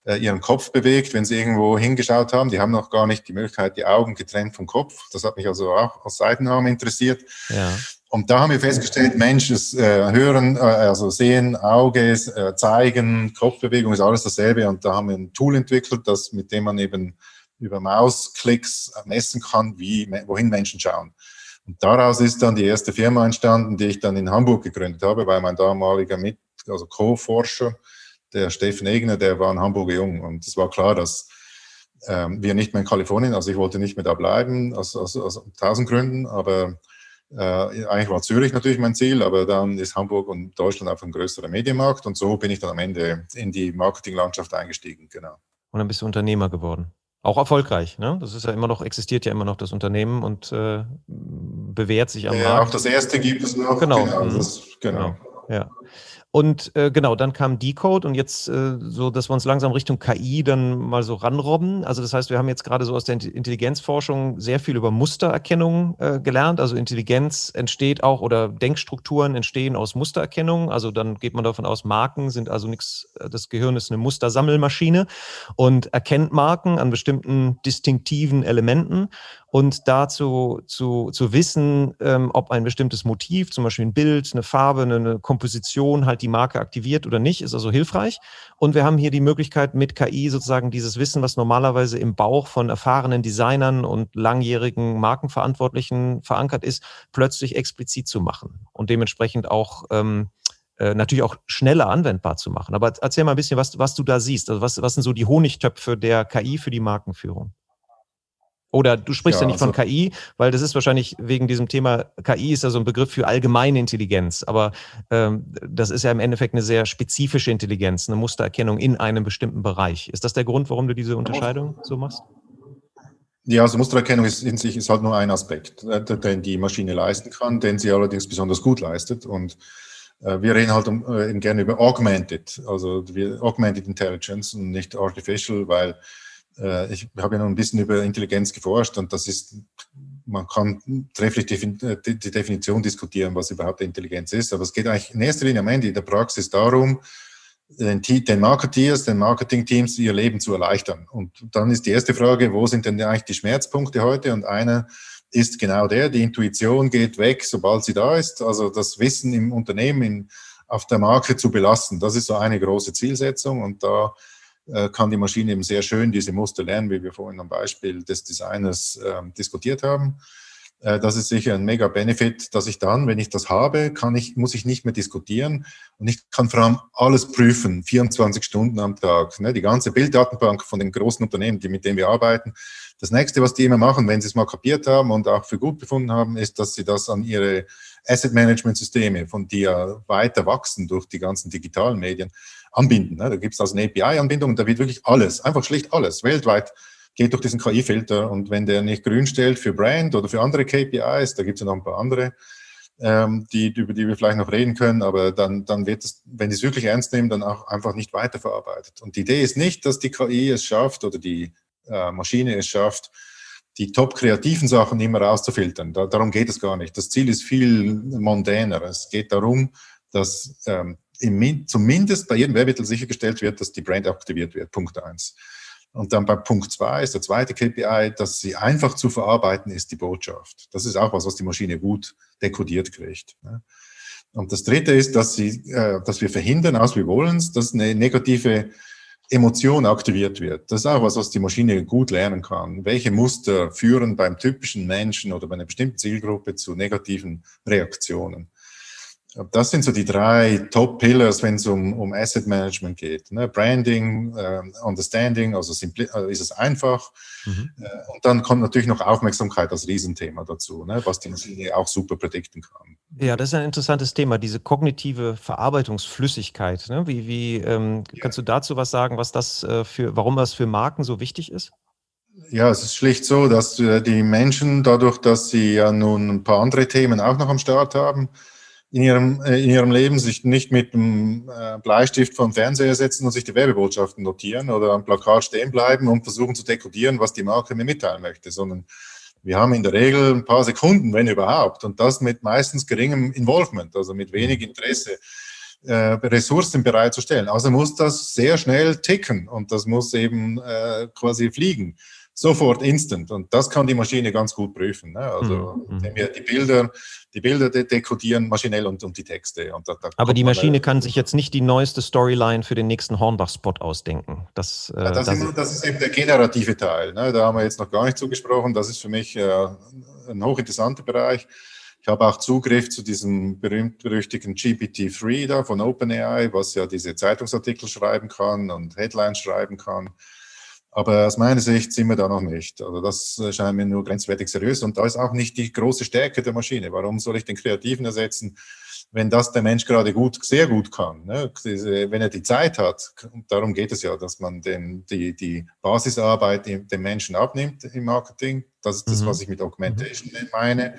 äh, ihren Kopf bewegt, wenn sie irgendwo hingeschaut haben. Die haben noch gar nicht die Möglichkeit, die Augen getrennt vom Kopf. Das hat mich also auch als Seitenarm interessiert. Ja. Und da haben wir festgestellt, Mensch, das äh, Hören, äh, also Sehen, Auge, äh, Zeigen, Kopfbewegung ist alles dasselbe. Und da haben wir ein Tool entwickelt, das, mit dem man eben über Mausklicks messen kann, wie, wohin Menschen schauen. Und daraus ist dann die erste Firma entstanden, die ich dann in Hamburg gegründet habe, weil mein damaliger Mit, also Co-Forscher, der Steffen Egner, der war in Hamburg jung und es war klar, dass ähm, wir nicht mehr in Kalifornien, also ich wollte nicht mehr da bleiben, aus, aus, aus tausend Gründen, aber äh, eigentlich war Zürich natürlich mein Ziel, aber dann ist Hamburg und Deutschland einfach ein größerer Medienmarkt und so bin ich dann am Ende in die Marketinglandschaft eingestiegen, genau. Und dann bist du Unternehmer geworden. Auch erfolgreich, ne? Das ist ja immer noch, existiert ja immer noch das Unternehmen und äh, bewährt sich am ja, Markt. Auch das erste gibt es noch. Genau. Genau. Das, genau. genau. Ja. Und äh, genau, dann kam Decode und jetzt äh, so, dass wir uns langsam Richtung KI dann mal so ranrobben. Also das heißt, wir haben jetzt gerade so aus der Intelligenzforschung sehr viel über Mustererkennung äh, gelernt. Also Intelligenz entsteht auch oder Denkstrukturen entstehen aus Mustererkennung. Also dann geht man davon aus, Marken sind also nichts, äh, das Gehirn ist eine Mustersammelmaschine und erkennt Marken an bestimmten distinktiven Elementen und dazu zu, zu wissen, ähm, ob ein bestimmtes Motiv, zum Beispiel ein Bild, eine Farbe, eine Komposition halt die Marke aktiviert oder nicht, ist also hilfreich. Und wir haben hier die Möglichkeit mit KI sozusagen dieses Wissen, was normalerweise im Bauch von erfahrenen Designern und langjährigen Markenverantwortlichen verankert ist, plötzlich explizit zu machen und dementsprechend auch ähm, äh, natürlich auch schneller anwendbar zu machen. Aber erzähl mal ein bisschen, was, was du da siehst. Also was, was sind so die Honigtöpfe der KI für die Markenführung? Oder du sprichst ja, ja nicht also, von KI, weil das ist wahrscheinlich wegen diesem Thema, KI ist ja so ein Begriff für allgemeine Intelligenz, aber ähm, das ist ja im Endeffekt eine sehr spezifische Intelligenz, eine Mustererkennung in einem bestimmten Bereich. Ist das der Grund, warum du diese Unterscheidung so machst? Ja, also Mustererkennung ist in sich ist halt nur ein Aspekt, äh, den die Maschine leisten kann, den sie allerdings besonders gut leistet. Und äh, wir reden halt um, äh, gerne über Augmented, also Augmented Intelligence und nicht Artificial, weil ich habe ja noch ein bisschen über Intelligenz geforscht und das ist, man kann trefflich äh, die Definition diskutieren, was überhaupt Intelligenz ist, aber es geht eigentlich in erster Linie am Ende in der Praxis darum, den, den Marketeers, den Marketingteams ihr Leben zu erleichtern. Und dann ist die erste Frage, wo sind denn eigentlich die Schmerzpunkte heute? Und einer ist genau der, die Intuition geht weg, sobald sie da ist. Also das Wissen im Unternehmen in, auf der Marke zu belassen. Das ist so eine große Zielsetzung. Und da äh, kann die Maschine eben sehr schön diese Muster lernen, wie wir vorhin am Beispiel des Designers äh, diskutiert haben. Äh, das ist sicher ein mega Benefit, dass ich dann, wenn ich das habe, kann ich, muss ich nicht mehr diskutieren und ich kann vor allem alles prüfen, 24 Stunden am Tag. Ne? Die ganze Bilddatenbank von den großen Unternehmen, die, mit denen wir arbeiten. Das nächste, was die immer machen, wenn sie es mal kapiert haben und auch für gut befunden haben, ist, dass sie das an ihre Asset Management Systeme, von die ja weiter wachsen durch die ganzen digitalen Medien, anbinden. Ne? Da gibt es also eine API-Anbindung und da wird wirklich alles, einfach schlicht alles, weltweit geht durch diesen KI-Filter und wenn der nicht grün stellt für Brand oder für andere KPIs, da gibt es ja noch ein paar andere, ähm, die, über die wir vielleicht noch reden können, aber dann, dann wird es, wenn die es wirklich ernst nehmen, dann auch einfach nicht weiterverarbeitet. Und die Idee ist nicht, dass die KI es schafft oder die äh, Maschine es schafft, die top kreativen Sachen immer rauszufiltern. Da, darum geht es gar nicht. Das Ziel ist viel mondäner. Es geht darum, dass ähm, im, zumindest bei jedem Werbemittel sichergestellt wird, dass die Brand aktiviert wird. Punkt eins. Und dann bei Punkt zwei ist der zweite KPI, dass sie einfach zu verarbeiten ist, die Botschaft. Das ist auch was, was die Maschine gut dekodiert kriegt. Ne? Und das dritte ist, dass, sie, äh, dass wir verhindern, aus wie wollen dass eine negative Emotion aktiviert wird. Das ist auch was, was die Maschine gut lernen kann. Welche Muster führen beim typischen Menschen oder bei einer bestimmten Zielgruppe zu negativen Reaktionen? Das sind so die drei Top-Pillars, wenn es um, um Asset Management geht. Ne? Branding, äh, Understanding, also äh, ist es einfach. Mhm. Äh, und dann kommt natürlich noch Aufmerksamkeit als Riesenthema dazu, ne? was die Maschine auch super predikten kann. Ja, das ist ein interessantes Thema, diese kognitive Verarbeitungsflüssigkeit. Ne? Wie, wie ähm, ja. kannst du dazu was sagen, was das äh, für, warum das für Marken so wichtig ist? Ja, es ist schlicht so, dass die Menschen dadurch, dass sie ja nun ein paar andere Themen auch noch am Start haben, in ihrem, äh, in ihrem Leben sich nicht mit dem äh, Bleistift vom Fernseher setzen und sich die Werbebotschaften notieren oder am Plakat stehen bleiben und versuchen zu dekodieren, was die Marke mir mitteilen möchte, sondern wir haben in der Regel ein paar Sekunden, wenn überhaupt, und das mit meistens geringem Involvement, also mit wenig Interesse, äh, Ressourcen bereitzustellen. Also muss das sehr schnell ticken und das muss eben äh, quasi fliegen sofort instant. Und das kann die Maschine ganz gut prüfen. Ne? Also mhm. wenn wir die Bilder, die Bilder dekodieren maschinell und, und die Texte. Und da, da Aber die Maschine kann sich jetzt nicht die neueste Storyline für den nächsten Hornbach-Spot ausdenken. Das, äh, ja, das, das, ist, das, ist, eben der generative Teil. Ne? Da haben wir jetzt noch gar nicht zugesprochen. Das ist für mich äh, ein hochinteressanter Bereich. Ich habe auch Zugriff zu diesem berühmt-berüchtigten GPT-3 da von OpenAI, was ja diese Zeitungsartikel schreiben kann und Headlines schreiben kann. Aber aus meiner Sicht sind wir da noch nicht. Also das scheint mir nur grenzwertig seriös und da ist auch nicht die große Stärke der Maschine. Warum soll ich den Kreativen ersetzen, wenn das der Mensch gerade gut, sehr gut kann? Ne? Wenn er die Zeit hat, darum geht es ja, dass man den, die, die Basisarbeit dem Menschen abnimmt im Marketing. Das ist das, mhm. was ich mit Augmentation mhm. meine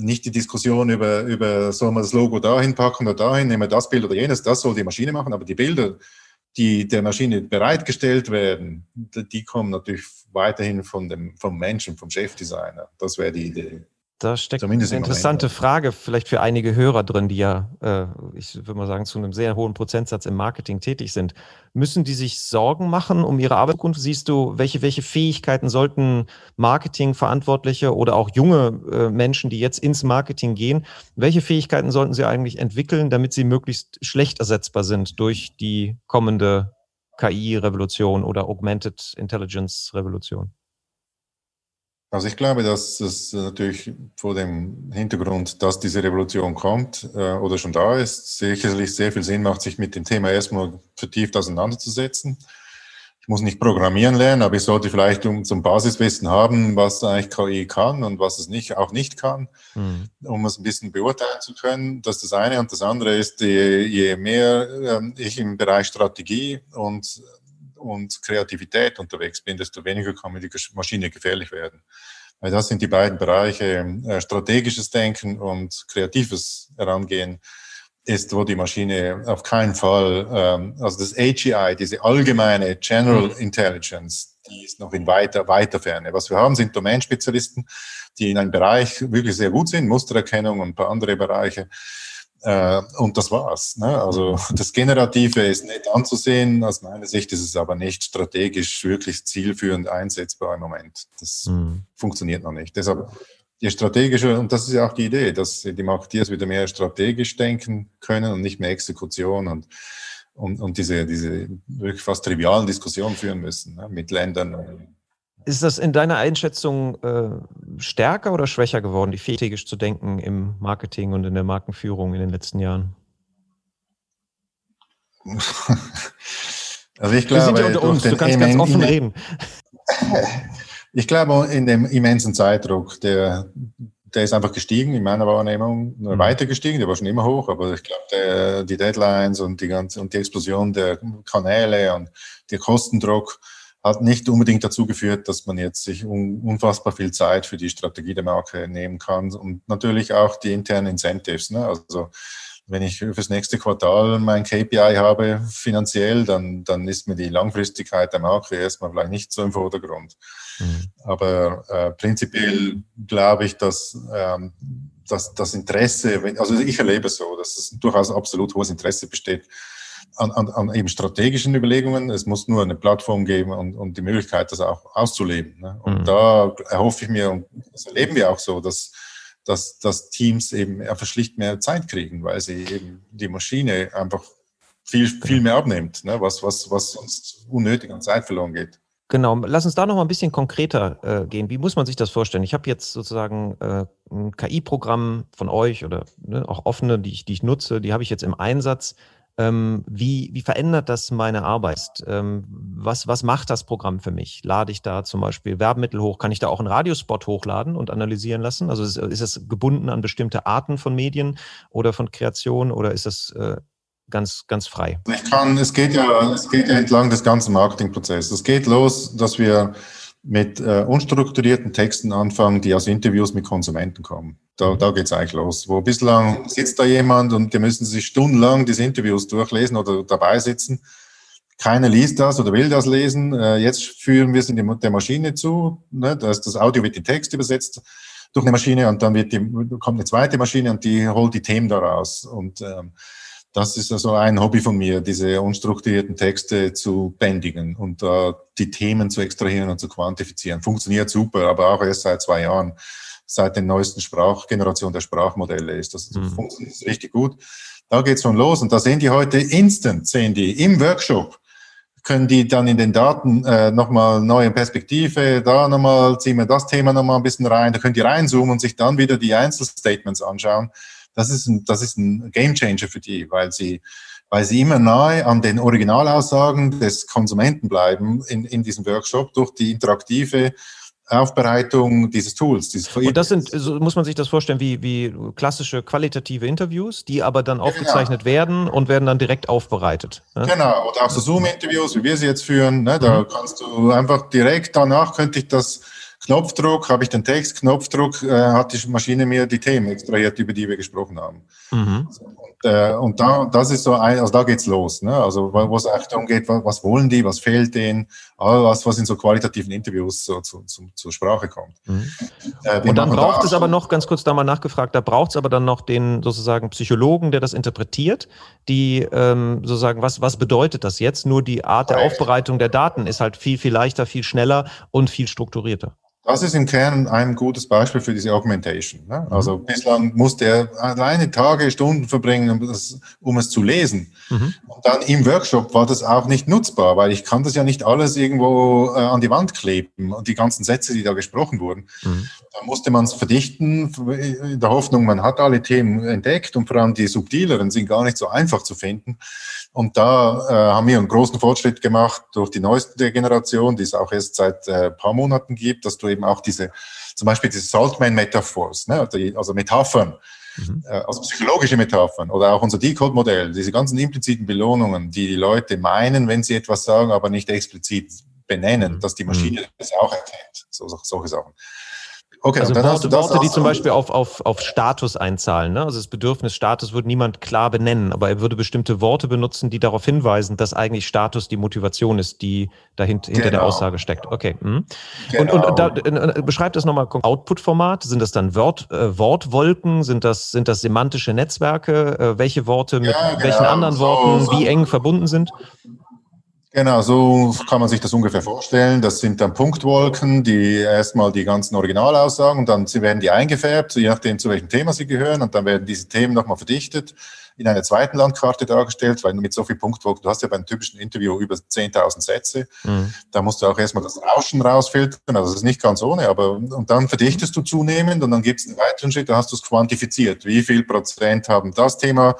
nicht die Diskussion über, über soll man das Logo dahin packen oder dahin, nehmen wir das Bild oder jenes, das soll die Maschine machen, aber die Bilder, die der Maschine bereitgestellt werden, die kommen natürlich weiterhin von dem, vom Menschen, vom Chefdesigner. Das wäre die Idee. Da steckt Zumindest eine interessante Frage vielleicht für einige Hörer drin, die ja, äh, ich würde mal sagen, zu einem sehr hohen Prozentsatz im Marketing tätig sind. Müssen die sich Sorgen machen um ihre Arbeit? Siehst du, welche, welche Fähigkeiten sollten Marketingverantwortliche oder auch junge äh, Menschen, die jetzt ins Marketing gehen, welche Fähigkeiten sollten sie eigentlich entwickeln, damit sie möglichst schlecht ersetzbar sind durch die kommende KI-Revolution oder Augmented Intelligence-Revolution? Also ich glaube, dass es natürlich vor dem Hintergrund, dass diese Revolution kommt äh, oder schon da ist, sicherlich sehr viel Sinn macht, sich mit dem Thema erstmal vertieft auseinanderzusetzen. Ich muss nicht programmieren lernen, aber ich sollte vielleicht um, zum Basiswissen haben, was eigentlich KI kann und was es nicht, auch nicht kann, mhm. um es ein bisschen beurteilen zu können. Das ist das eine. Und das andere ist, je, je mehr äh, ich im Bereich Strategie und und Kreativität unterwegs bin, desto weniger kann mir die Maschine gefährlich werden. Weil das sind die beiden Bereiche, äh, strategisches Denken und kreatives Herangehen ist, wo die Maschine auf keinen Fall, ähm, also das AGI, diese allgemeine General mhm. Intelligence, die ist noch in weiter, weiter Ferne. Was wir haben, sind Domainspezialisten, die in einem Bereich wirklich sehr gut sind, Mustererkennung und ein paar andere Bereiche. Äh, und das war's. Ne? Also das Generative ist nett anzusehen. Aus meiner Sicht ist es aber nicht strategisch wirklich zielführend einsetzbar im Moment. Das mhm. funktioniert noch nicht. Deshalb die strategische, und das ist ja auch die Idee, dass die Marketeers wieder mehr strategisch denken können und nicht mehr Exekution und, und, und diese, diese wirklich fast trivialen Diskussionen führen müssen ne? mit Ländern ist das in deiner Einschätzung äh, stärker oder schwächer geworden, die strategisch zu denken im Marketing und in der Markenführung in den letzten Jahren? Also ich glaube, Wir sind ja unter uns, du kannst ganz offen reden. Ich glaube, in dem immensen Zeitdruck, der, der ist einfach gestiegen in meiner Wahrnehmung, nur mhm. weiter gestiegen, der war schon immer hoch, aber ich glaube, die Deadlines und die ganze und die Explosion der Kanäle und der Kostendruck hat nicht unbedingt dazu geführt, dass man jetzt sich unfassbar viel Zeit für die Strategie der Marke nehmen kann und natürlich auch die internen Incentives. Ne? Also wenn ich fürs nächste Quartal mein KPI habe finanziell, dann, dann ist mir die Langfristigkeit der Marke erstmal vielleicht nicht so im Vordergrund. Mhm. Aber äh, prinzipiell glaube ich, dass ähm, das, das Interesse, also ich erlebe es so, dass es durchaus absolut hohes Interesse besteht an, an, an eben strategischen Überlegungen. Es muss nur eine Plattform geben und, und die Möglichkeit, das auch auszuleben. Ne? Und mhm. da erhoffe ich mir, und das erleben wir auch so, dass, dass, dass Teams eben einfach schlicht mehr Zeit kriegen, weil sie eben die Maschine einfach viel, viel mehr abnimmt, ne? was, was, was sonst unnötig an Zeit verloren geht. Genau, lass uns da noch mal ein bisschen konkreter äh, gehen. Wie muss man sich das vorstellen? Ich habe jetzt sozusagen äh, ein KI-Programm von euch oder ne, auch offene, die ich, die ich nutze, die habe ich jetzt im Einsatz. Ähm, wie, wie verändert das meine Arbeit? Ähm, was, was macht das Programm für mich? Lade ich da zum Beispiel Werbemittel hoch? Kann ich da auch einen Radiospot hochladen und analysieren lassen? Also ist, ist das gebunden an bestimmte Arten von Medien oder von Kreation oder ist das äh, ganz, ganz frei? Ich kann, es geht ja, es geht ja entlang des ganzen Marketingprozesses. Es geht los, dass wir mit äh, unstrukturierten Texten anfangen, die aus Interviews mit Konsumenten kommen. Da, da geht's eigentlich los. Wo bislang sitzt da jemand und die müssen sich stundenlang diese Interviews durchlesen oder dabei sitzen. Keiner liest das oder will das lesen. Äh, jetzt führen wir es in die, der Maschine zu. Ne? Das, das Audio wird in Text übersetzt durch eine Maschine und dann wird die, kommt eine zweite Maschine und die holt die Themen daraus. Und ähm, das ist also ein Hobby von mir, diese unstrukturierten Texte zu bändigen und äh, die Themen zu extrahieren und zu quantifizieren. Funktioniert super, aber auch erst seit zwei Jahren, seit der neuesten Sprachgeneration der Sprachmodelle ist das mhm. funktioniert richtig gut. Da geht's schon los und da sehen die heute instant, sehen die im Workshop, können die dann in den Daten äh, nochmal neue Perspektive, da nochmal ziehen wir das Thema nochmal ein bisschen rein, da können die reinzoomen und sich dann wieder die Einzelstatements anschauen das ist ein, das ist ein Gamechanger für die, weil sie, weil sie immer nahe an den Originalaussagen des Konsumenten bleiben in, in diesem Workshop durch die interaktive Aufbereitung dieses Tools. Dieses und das sind, so muss man sich das vorstellen, wie, wie klassische qualitative Interviews, die aber dann aufgezeichnet genau. werden und werden dann direkt aufbereitet. Ne? Genau, oder auch so Zoom-Interviews, wie wir sie jetzt führen, ne? da mhm. kannst du einfach direkt danach könnte ich das Knopfdruck, habe ich den Text, Knopfdruck, äh, hat die Maschine mir die Themen extrahiert, über die wir gesprochen haben. Mhm. Und, äh, und da, das ist so ein, also da geht's los, ne? Also wo es echt darum geht, was, was wollen die, was fehlt denen, all was, was in so qualitativen Interviews so, zu, zu, zur Sprache kommt. Mhm. Äh, und dann braucht da es aber noch, ganz kurz da mal nachgefragt, da braucht es aber dann noch den sozusagen Psychologen, der das interpretiert, die ähm, sozusagen, was, was bedeutet das jetzt? Nur die Art der Aufbereitung der Daten ist halt viel, viel leichter, viel schneller und viel strukturierter. Das ist im Kern ein gutes Beispiel für diese Augmentation. Ne? Also mhm. bislang musste er alleine Tage, Stunden verbringen, um, das, um es zu lesen. Mhm. Und dann im Workshop war das auch nicht nutzbar, weil ich kann das ja nicht alles irgendwo äh, an die Wand kleben und die ganzen Sätze, die da gesprochen wurden. Mhm. Da musste man es verdichten, in der Hoffnung, man hat alle Themen entdeckt und vor allem die subtileren sind gar nicht so einfach zu finden. Und da äh, haben wir einen großen Fortschritt gemacht durch die neueste Generation, die es auch erst seit äh, paar Monaten gibt, dass du eben auch diese, zum Beispiel diese Saltman-Metaphors, ne, also Metaphern, mhm. äh, also psychologische Metaphern oder auch unser Decode-Modell, diese ganzen impliziten Belohnungen, die die Leute meinen, wenn sie etwas sagen, aber nicht explizit benennen, mhm. dass die Maschine mhm. das auch erkennt, so, solche Sachen. Okay, also Worte, Worte die zum Beispiel auf, auf, auf Status einzahlen. Ne? Also das Bedürfnis Status würde niemand klar benennen, aber er würde bestimmte Worte benutzen, die darauf hinweisen, dass eigentlich Status die Motivation ist, die dahinter genau. hinter der genau. Aussage steckt. Okay. Mhm. Genau. Und, und da, äh, beschreibt das nochmal Output-Format. Sind das dann Wort, äh, Wortwolken? Sind das, sind das semantische Netzwerke? Äh, welche Worte mit ja, genau. welchen anderen Worten so, wie eng verbunden sind? Genau, so kann man sich das ungefähr vorstellen. Das sind dann Punktwolken, die erstmal die ganzen Originalaussagen dann werden die eingefärbt, je nachdem zu welchem Thema sie gehören und dann werden diese Themen nochmal verdichtet, in einer zweiten Landkarte dargestellt, weil mit so viel Punktwolken, du hast ja beim typischen Interview über 10.000 Sätze, mhm. da musst du auch erstmal das Rauschen rausfiltern, also das ist nicht ganz ohne, aber und dann verdichtest du zunehmend und dann gibt es einen weiteren Schritt, da hast du es quantifiziert, wie viel Prozent haben das Thema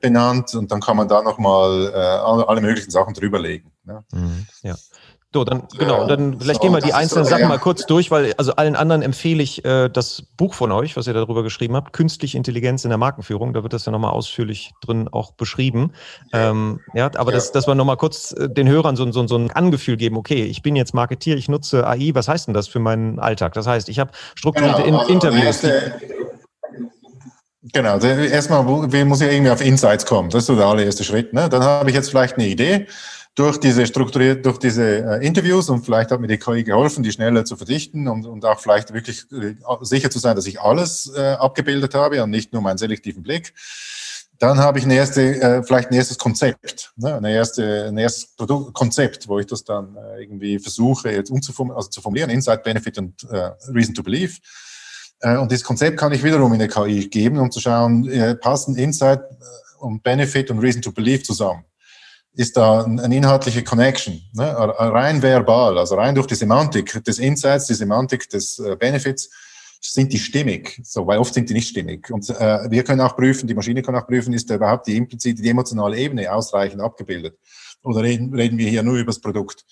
benannt und dann kann man da nochmal äh, alle, möglichen Sachen drüberlegen. Ne? Mhm, ja. So, dann genau, dann vielleicht so, gehen wir die einzelnen so, Sachen ja. mal kurz durch, weil also allen anderen empfehle ich äh, das Buch von euch, was ihr darüber geschrieben habt, Künstliche Intelligenz in der Markenführung. Da wird das ja nochmal ausführlich drin auch beschrieben. Ja, ähm, ja aber ja. Das, dass wir nochmal kurz äh, den Hörern so, so, so ein Angefühl geben, okay, ich bin jetzt Marketier, ich nutze AI, was heißt denn das für meinen Alltag? Das heißt, ich habe strukturierte genau, also Interviews. Genau, also erstmal muss ja irgendwie auf Insights kommen. Das ist so der allererste Schritt. Ne? Dann habe ich jetzt vielleicht eine Idee durch diese strukturiert, durch diese äh, Interviews und vielleicht hat mir die KI geholfen, die schneller zu verdichten und, und auch vielleicht wirklich äh, sicher zu sein, dass ich alles äh, abgebildet habe und nicht nur meinen selektiven Blick. Dann habe ich ein erste, äh, vielleicht ein erstes Konzept, ne? ein, erste, ein erstes Produkt, Konzept, wo ich das dann äh, irgendwie versuche jetzt umzuformulieren, also zu formulieren, Insight, Benefit und äh, Reason to Believe. Äh, und dieses Konzept kann ich wiederum in der KI geben, um zu schauen, äh, passen Insight äh, und Benefit und Reason to Believe zusammen ist da eine inhaltliche Connection, ne? rein verbal, also rein durch die Semantik des Insights, die Semantik des äh, Benefits, sind die stimmig, so, weil oft sind die nicht stimmig. Und äh, wir können auch prüfen, die Maschine kann auch prüfen, ist da überhaupt die implizite, die emotionale Ebene ausreichend abgebildet? Oder reden, reden wir hier nur über das Produkt?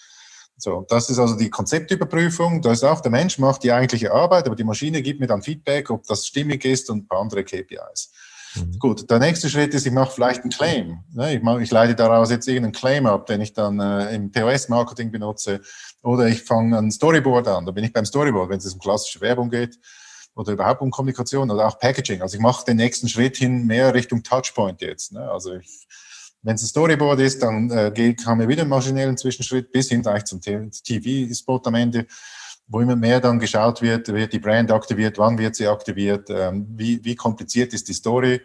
So, das ist also die Konzeptüberprüfung. Da ist auch der Mensch macht die eigentliche Arbeit, aber die Maschine gibt mir dann Feedback, ob das stimmig ist und ein paar andere KPIs. Mhm. Gut, der nächste Schritt ist, ich mache vielleicht einen Claim. Ne? Ich, mache, ich leite daraus jetzt irgendeinen Claim ab, den ich dann äh, im POS-Marketing benutze. Oder ich fange ein Storyboard an. Da bin ich beim Storyboard, wenn es um klassische Werbung geht oder überhaupt um Kommunikation oder auch Packaging. Also ich mache den nächsten Schritt hin mehr Richtung Touchpoint jetzt. Ne? Also wenn es ein Storyboard ist, dann äh, geht, wir wieder einen maschinellen Zwischenschritt bis hin eigentlich zum TV-Spot am Ende wo immer mehr dann geschaut wird, wird die Brand aktiviert, wann wird sie aktiviert, ähm, wie, wie kompliziert ist die Story.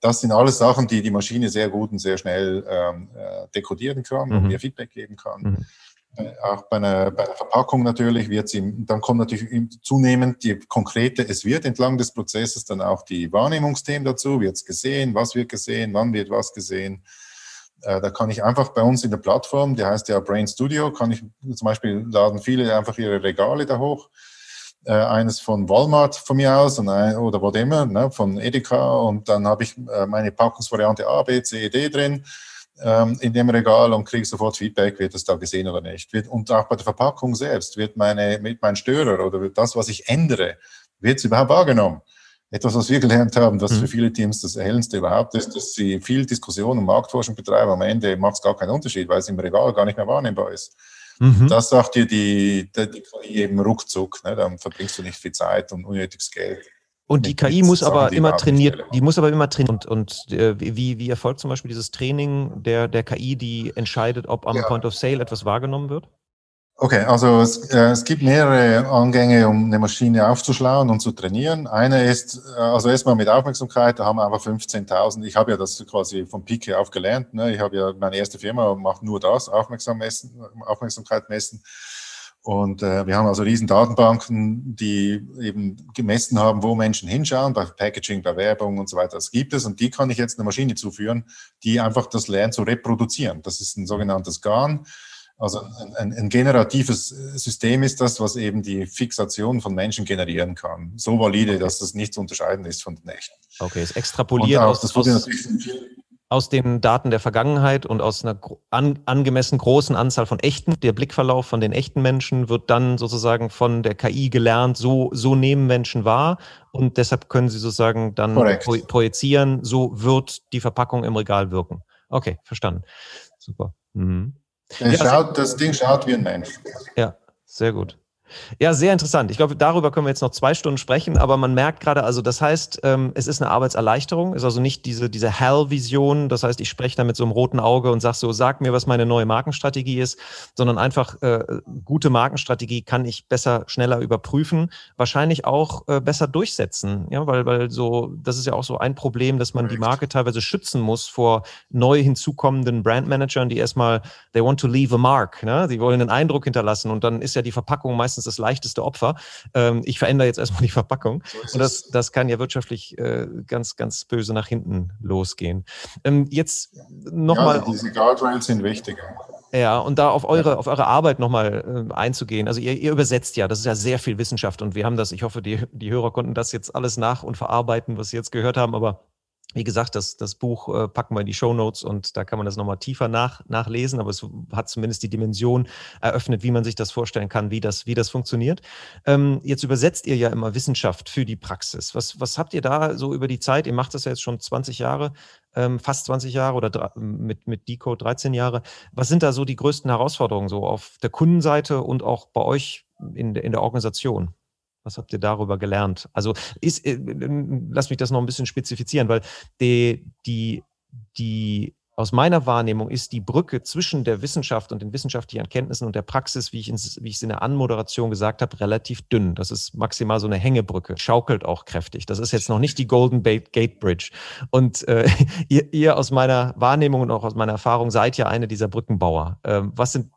Das sind alles Sachen, die die Maschine sehr gut und sehr schnell ähm, äh, dekodieren kann mhm. und mir Feedback geben kann. Mhm. Äh, auch bei einer, bei einer Verpackung natürlich wird sie, dann kommt natürlich zunehmend die konkrete, es wird entlang des Prozesses dann auch die Wahrnehmungsthemen dazu, wird es gesehen, was wird gesehen, wann wird was gesehen. Äh, da kann ich einfach bei uns in der Plattform, die heißt ja Brain Studio, kann ich zum Beispiel laden viele einfach ihre Regale da hoch. Äh, eines von Walmart von mir aus und ein, oder wo immer, ne, von Edeka und dann habe ich äh, meine Packungsvariante A, B, C, D drin ähm, in dem Regal und kriege sofort Feedback, wird es da gesehen oder nicht. Wird, und auch bei der Verpackung selbst wird meine, mit mein Störer oder das, was ich ändere, wird es überhaupt wahrgenommen etwas, was wir gelernt haben, dass mhm. für viele Teams das Erhellendste überhaupt ist, dass sie viel Diskussion und Marktforschung betreiben. Am Ende macht es gar keinen Unterschied, weil es im Regal gar nicht mehr wahrnehmbar ist. Mhm. Das sagt dir die, die, die KI eben ruckzuck. Ne? Dann verbringst du nicht viel Zeit und unnötiges Geld. Und die KI muss aber immer trainiert, die muss aber immer trainieren. Und, und äh, wie, wie erfolgt zum Beispiel dieses Training der, der KI, die entscheidet, ob am ja. Point of Sale etwas wahrgenommen wird? Okay, also es, äh, es gibt mehrere Angänge, um eine Maschine aufzuschlauen und zu trainieren. Eine ist, äh, also erstmal mit Aufmerksamkeit, da haben wir einfach 15.000. Ich habe ja das quasi vom Pike auf gelernt. Ne? Ich habe ja meine erste Firma macht nur das, Aufmerksam messen, Aufmerksamkeit messen. Und äh, wir haben also riesen Datenbanken, die eben gemessen haben, wo Menschen hinschauen, bei Packaging, bei Werbung und so weiter. Das gibt es und die kann ich jetzt einer Maschine zuführen, die einfach das lernt zu reproduzieren. Das ist ein sogenanntes GAN. Also ein, ein, ein, generatives System ist das, was eben die Fixation von Menschen generieren kann. So valide, okay. dass das nicht zu unterscheiden ist von den echten. Okay, es extrapoliert aus, aus, aus, den Daten der Vergangenheit und aus einer an, angemessen großen Anzahl von echten, der Blickverlauf von den echten Menschen wird dann sozusagen von der KI gelernt, so, so nehmen Menschen wahr und deshalb können sie sozusagen dann pro, projizieren, so wird die Verpackung im Regal wirken. Okay, verstanden. Super. Mhm. Ja, schaut, das Ding schaut wie ein Mensch. Ja, sehr gut. Ja, sehr interessant. Ich glaube, darüber können wir jetzt noch zwei Stunden sprechen, aber man merkt gerade, also das heißt, ähm, es ist eine Arbeitserleichterung, ist also nicht diese, diese Hell-Vision, das heißt, ich spreche da mit so einem roten Auge und sage so, sag mir, was meine neue Markenstrategie ist, sondern einfach äh, gute Markenstrategie kann ich besser, schneller überprüfen, wahrscheinlich auch äh, besser durchsetzen, ja, weil, weil so, das ist ja auch so ein Problem, dass man die Marke teilweise schützen muss vor neu hinzukommenden Brandmanagern, die erstmal, they want to leave a mark, ne? die wollen einen Eindruck hinterlassen und dann ist ja die Verpackung meistens meistens das leichteste Opfer. Ähm, ich verändere jetzt erstmal die Verpackung. Und das, das kann ja wirtschaftlich äh, ganz, ganz böse nach hinten losgehen. Ähm, jetzt nochmal. Ja, also diese Guardrails sind wichtiger. Ja, und da auf eure, auf eure Arbeit nochmal äh, einzugehen. Also ihr, ihr übersetzt ja, das ist ja sehr viel Wissenschaft und wir haben das, ich hoffe, die, die Hörer konnten das jetzt alles nach und verarbeiten, was sie jetzt gehört haben, aber wie gesagt, das, das Buch äh, packen wir in die Show Notes und da kann man das nochmal tiefer nach, nachlesen, aber es hat zumindest die Dimension eröffnet, wie man sich das vorstellen kann, wie das, wie das funktioniert. Ähm, jetzt übersetzt ihr ja immer Wissenschaft für die Praxis. Was, was habt ihr da so über die Zeit? Ihr macht das ja jetzt schon 20 Jahre, ähm, fast 20 Jahre oder mit, mit Decode 13 Jahre. Was sind da so die größten Herausforderungen so auf der Kundenseite und auch bei euch in, in der Organisation? Was habt ihr darüber gelernt? Also ist, äh, lass mich das noch ein bisschen spezifizieren, weil die, die, die aus meiner Wahrnehmung ist die Brücke zwischen der Wissenschaft und den wissenschaftlichen Erkenntnissen und der Praxis, wie ich, ins, wie ich es in der Anmoderation gesagt habe, relativ dünn. Das ist maximal so eine Hängebrücke, schaukelt auch kräftig. Das ist jetzt noch nicht die Golden Gate Bridge. Und äh, ihr, ihr aus meiner Wahrnehmung und auch aus meiner Erfahrung seid ja eine dieser Brückenbauer. Ähm, was sind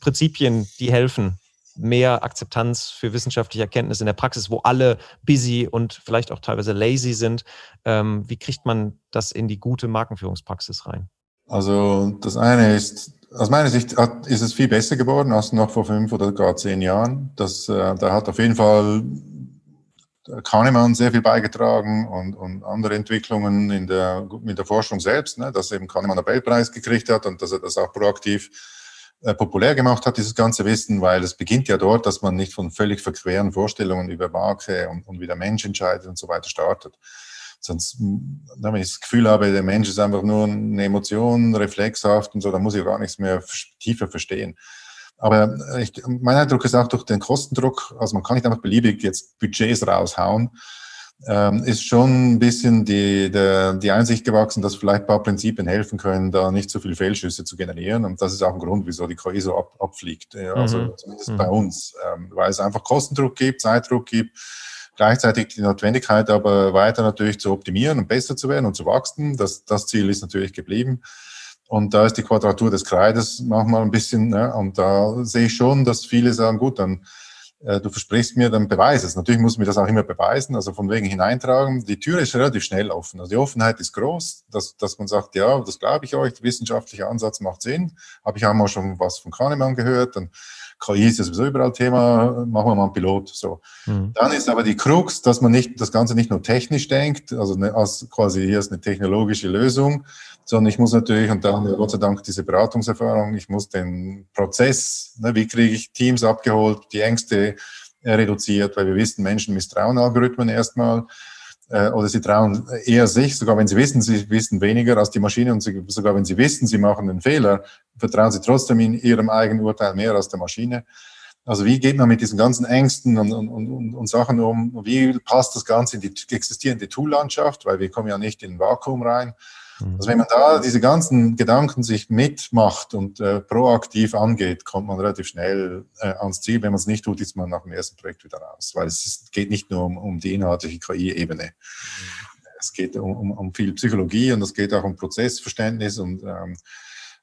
Prinzipien, die helfen, mehr Akzeptanz für wissenschaftliche Erkenntnisse in der Praxis, wo alle busy und vielleicht auch teilweise lazy sind. Ähm, wie kriegt man das in die gute Markenführungspraxis rein? Also das eine ist, aus meiner Sicht hat, ist es viel besser geworden als noch vor fünf oder gar zehn Jahren. Das, äh, da hat auf jeden Fall Kahnemann sehr viel beigetragen und, und andere Entwicklungen in der, in der Forschung selbst, ne, dass eben Kahnemann Nobelpreis gekriegt hat und dass er das auch proaktiv populär gemacht hat, dieses ganze Wissen, weil es beginnt ja dort, dass man nicht von völlig verqueren Vorstellungen über Marke und, und wie der Mensch entscheidet und so weiter startet. Sonst, wenn ich das Gefühl habe, der Mensch ist einfach nur eine Emotion, reflexhaft und so, dann muss ich gar nichts mehr tiefer verstehen. Aber ich, mein Eindruck ist auch durch den Kostendruck, also man kann nicht einfach beliebig jetzt Budgets raushauen, ähm, ist schon ein bisschen die, der, die Einsicht gewachsen, dass vielleicht ein paar Prinzipien helfen können, da nicht so viele Fehlschüsse zu generieren. Und das ist auch ein Grund, wieso die KI so ab, abfliegt. Also mhm. zumindest mhm. bei uns, ähm, weil es einfach Kostendruck gibt, Zeitdruck gibt, gleichzeitig die Notwendigkeit aber weiter natürlich zu optimieren und besser zu werden und zu wachsen. Das, das Ziel ist natürlich geblieben. Und da ist die Quadratur des Kreides manchmal ein bisschen, ne, und da sehe ich schon, dass viele sagen, gut, dann du versprichst mir, dann beweise es. Natürlich muss man das auch immer beweisen, also von wegen hineintragen. Die Tür ist relativ schnell offen. Also die Offenheit ist groß, dass, dass man sagt, ja, das glaube ich euch, der wissenschaftliche Ansatz macht Sinn. Habe ich auch mal schon was von Kahnemann gehört. Dann KI ist ja sowieso überall Thema, machen wir mal einen Pilot. So. Mhm. Dann ist aber die Krux, dass man nicht das Ganze nicht nur technisch denkt, also ne, als quasi hier ist eine technologische Lösung, sondern ich muss natürlich, und da haben wir Gott sei Dank diese Beratungserfahrung, ich muss den Prozess, ne, wie kriege ich Teams abgeholt, die Ängste äh, reduziert, weil wir wissen, Menschen misstrauen Algorithmen erstmal äh, oder sie trauen eher sich, sogar wenn sie wissen, sie wissen weniger als die Maschine und sie, sogar wenn sie wissen, sie machen einen Fehler, vertrauen sie trotzdem in ihrem eigenen Urteil mehr als der Maschine. Also wie geht man mit diesen ganzen Ängsten und, und, und, und Sachen um? Wie passt das Ganze in die existierende Tool-Landschaft? Weil wir kommen ja nicht in ein Vakuum rein. Mhm. Also wenn man da diese ganzen Gedanken sich mitmacht und äh, proaktiv angeht, kommt man relativ schnell äh, ans Ziel. Wenn man es nicht tut, ist man nach dem ersten Projekt wieder raus, weil es ist, geht nicht nur um, um die inhaltliche KI-Ebene. Mhm. Es geht um, um, um viel Psychologie und es geht auch um Prozessverständnis und ähm,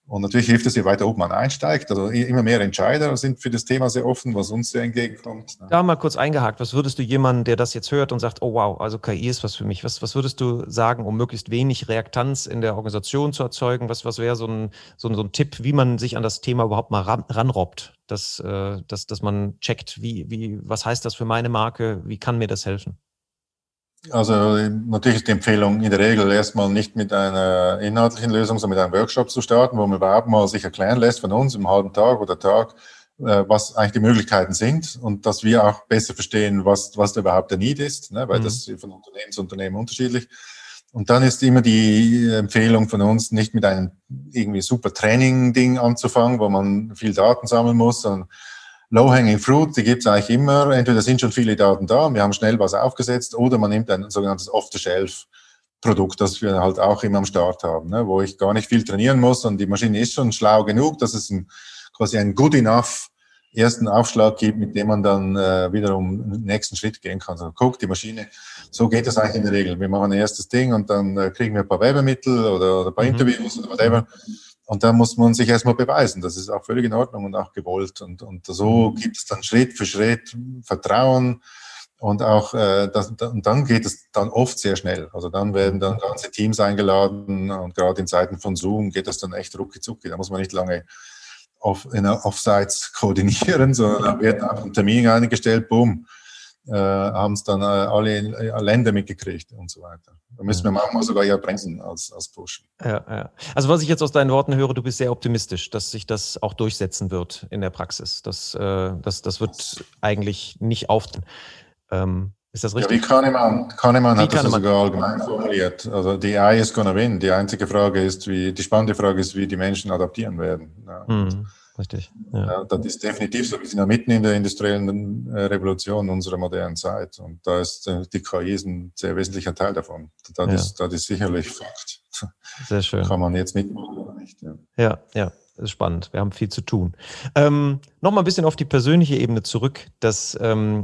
und natürlich hilft es, je weiter oben man einsteigt. Also immer mehr Entscheider sind für das Thema sehr offen, was uns sehr entgegenkommt. Da mal kurz eingehakt. Was würdest du jemandem, der das jetzt hört und sagt, oh wow, also KI ist was für mich, was, was würdest du sagen, um möglichst wenig Reaktanz in der Organisation zu erzeugen? Was, was wäre so ein, so, so ein Tipp, wie man sich an das Thema überhaupt mal ran, ranrobbt? Dass, äh, dass, dass man checkt, wie, wie, was heißt das für meine Marke? Wie kann mir das helfen? Also natürlich ist die Empfehlung in der Regel erstmal nicht mit einer inhaltlichen Lösung, sondern mit einem Workshop zu starten, wo man überhaupt mal sich erklären lässt von uns im halben Tag oder Tag, äh, was eigentlich die Möglichkeiten sind und dass wir auch besser verstehen, was, was da überhaupt der Need ist, ne? weil mhm. das von Unternehmen zu Unternehmen unterschiedlich. Und dann ist immer die Empfehlung von uns, nicht mit einem irgendwie super Training-Ding anzufangen, wo man viel Daten sammeln muss, sondern Low-hanging fruit, die gibt es eigentlich immer. Entweder sind schon viele Daten da, wir haben schnell was aufgesetzt, oder man nimmt ein sogenanntes Off-the-Shelf-Produkt, das wir halt auch immer am Start haben, ne, wo ich gar nicht viel trainieren muss und die Maschine ist schon schlau genug, dass es ein, quasi ein good enough ersten Aufschlag gibt, mit dem man dann äh, wiederum den nächsten Schritt gehen kann. Also guck, die Maschine, so geht das eigentlich in der Regel. Wir machen ein erstes Ding und dann äh, kriegen wir ein paar Werbemittel oder, oder ein paar mhm. Interviews oder whatever. Und da muss man sich erstmal beweisen. Das ist auch völlig in Ordnung und auch gewollt. Und, und so mhm. gibt es dann Schritt für Schritt Vertrauen. Und auch äh, das, und dann geht es dann oft sehr schnell. Also dann werden dann ganze Teams eingeladen und gerade in Zeiten von Zoom geht das dann echt rucki zucki. Da muss man nicht lange auf, in Offsites koordinieren, sondern da wird einfach ein Termin eingestellt, boom äh, haben es dann äh, alle äh, Länder mitgekriegt und so weiter. Da müssen wir manchmal sogar eher bremsen als, als pushen. Ja, ja. Also was ich jetzt aus deinen Worten höre, du bist sehr optimistisch, dass sich das auch durchsetzen wird in der Praxis. Das, äh, das, das wird eigentlich nicht auftreten. Ähm, Ist das richtig? Ja, wie Kahnemann, Kahnemann wie hat Kahnemann? das sogar allgemein formuliert. Also die AI is gonna win. Die einzige Frage ist, wie, die spannende Frage ist, wie die Menschen adaptieren werden. Ja. Hm, richtig. Ja. das ist definitiv so. Wir sind ja mitten in der industriellen äh, Revolution unserer modernen Zeit. Und da ist äh, die KI ist ein sehr wesentlicher Teil davon. Das, ja. ist, das ist sicherlich Fakt. Sehr schön. Kann man jetzt mitmachen oder nicht. Ja, ja. ja ist spannend. Wir haben viel zu tun. Ähm, Nochmal ein bisschen auf die persönliche Ebene zurück. Dass, ähm,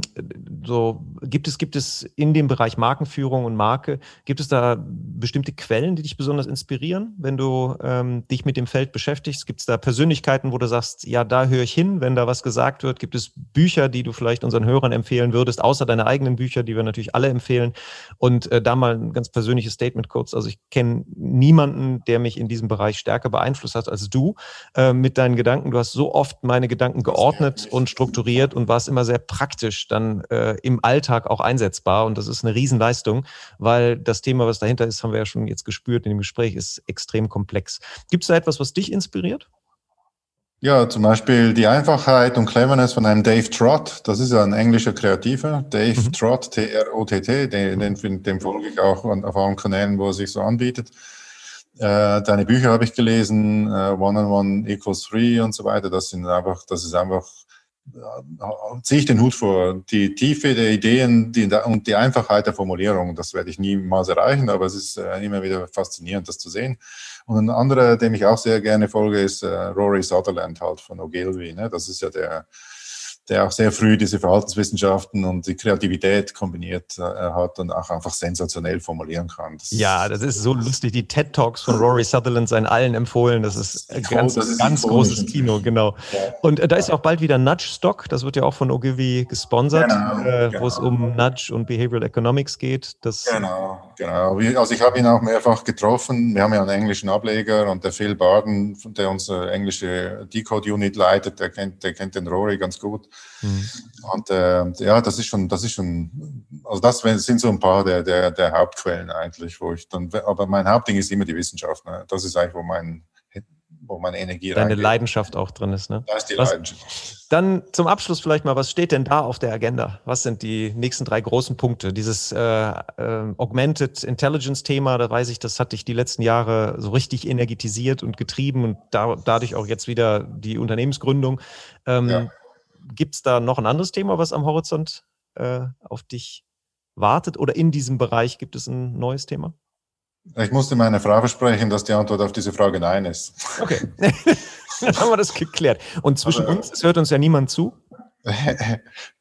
so, gibt, es, gibt es in dem Bereich Markenführung und Marke, gibt es da bestimmte Quellen, die dich besonders inspirieren, wenn du ähm, dich mit dem Feld beschäftigst? Gibt es da Persönlichkeiten, wo du sagst, ja, da höre ich hin, wenn da was gesagt wird? Gibt es Bücher, die du vielleicht unseren Hörern empfehlen würdest, außer deine eigenen Bücher, die wir natürlich alle empfehlen? Und äh, da mal ein ganz persönliches Statement kurz. Also ich kenne niemanden, der mich in diesem Bereich stärker beeinflusst hat als du äh, mit deinen Gedanken. Du hast so oft meine Gedanken geordnet und strukturiert und warst immer sehr praktisch dann äh, im Alltag auch einsetzbar. Und das ist eine Riesenleistung, weil das Thema, was dahinter ist, haben wir ja schon jetzt gespürt in dem Gespräch, ist extrem komplex. Gibt es da etwas, was dich inspiriert? Ja, zum Beispiel die Einfachheit und Cleverness von einem Dave Trott. Das ist ja ein englischer Kreativer. Dave mhm. Trott, T-R-O-T-T. Den, den, den folge ich auch auf allen Kanälen, wo er sich so anbietet. Äh, deine Bücher habe ich gelesen, äh, One on One equals Three und so weiter. Das sind einfach, das ist einfach, äh, ziehe ich den Hut vor. Die Tiefe der Ideen die, und die Einfachheit der Formulierung, das werde ich niemals erreichen, aber es ist äh, immer wieder faszinierend, das zu sehen. Und ein anderer, dem ich auch sehr gerne folge, ist äh, Rory Sutherland halt von Ogilvy. Ne? Das ist ja der der auch sehr früh diese Verhaltenswissenschaften und die Kreativität kombiniert äh, hat und auch einfach sensationell formulieren kann. Das ja, das ist so lustig. Die TED Talks von Rory Sutherland seien allen empfohlen. Das ist ein ganz, ist ganz großes Kino, genau. Ja. Und äh, da ist auch bald wieder Nudge Stock. Das wird ja auch von Ogilvy gesponsert, genau, äh, genau. wo es um Nudge und Behavioral Economics geht. Das genau, genau. Also ich habe ihn auch mehrfach getroffen. Wir haben ja einen englischen Ableger und der Phil Barden, der unsere englische Decode Unit leitet, der kennt, der kennt den Rory ganz gut. Mhm. Und äh, ja, das ist schon, das ist schon, also das sind so ein paar der, der, der Hauptquellen eigentlich, wo ich dann, aber mein Hauptding ist immer die Wissenschaft. Ne? Das ist eigentlich, wo mein, wo meine Energie Deine reingeht. Leidenschaft auch drin ist, ne? Da ist die was, Leidenschaft. Dann zum Abschluss vielleicht mal, was steht denn da auf der Agenda? Was sind die nächsten drei großen Punkte? Dieses äh, äh, Augmented Intelligence Thema, da weiß ich, das hat dich die letzten Jahre so richtig energetisiert und getrieben und da, dadurch auch jetzt wieder die Unternehmensgründung. Ähm, ja Gibt es da noch ein anderes Thema, was am Horizont äh, auf dich wartet? Oder in diesem Bereich gibt es ein neues Thema? Ich musste meiner Frau versprechen, dass die Antwort auf diese Frage Nein ist. Okay, dann haben wir das geklärt. Und zwischen Aber, uns, es hört uns ja niemand zu.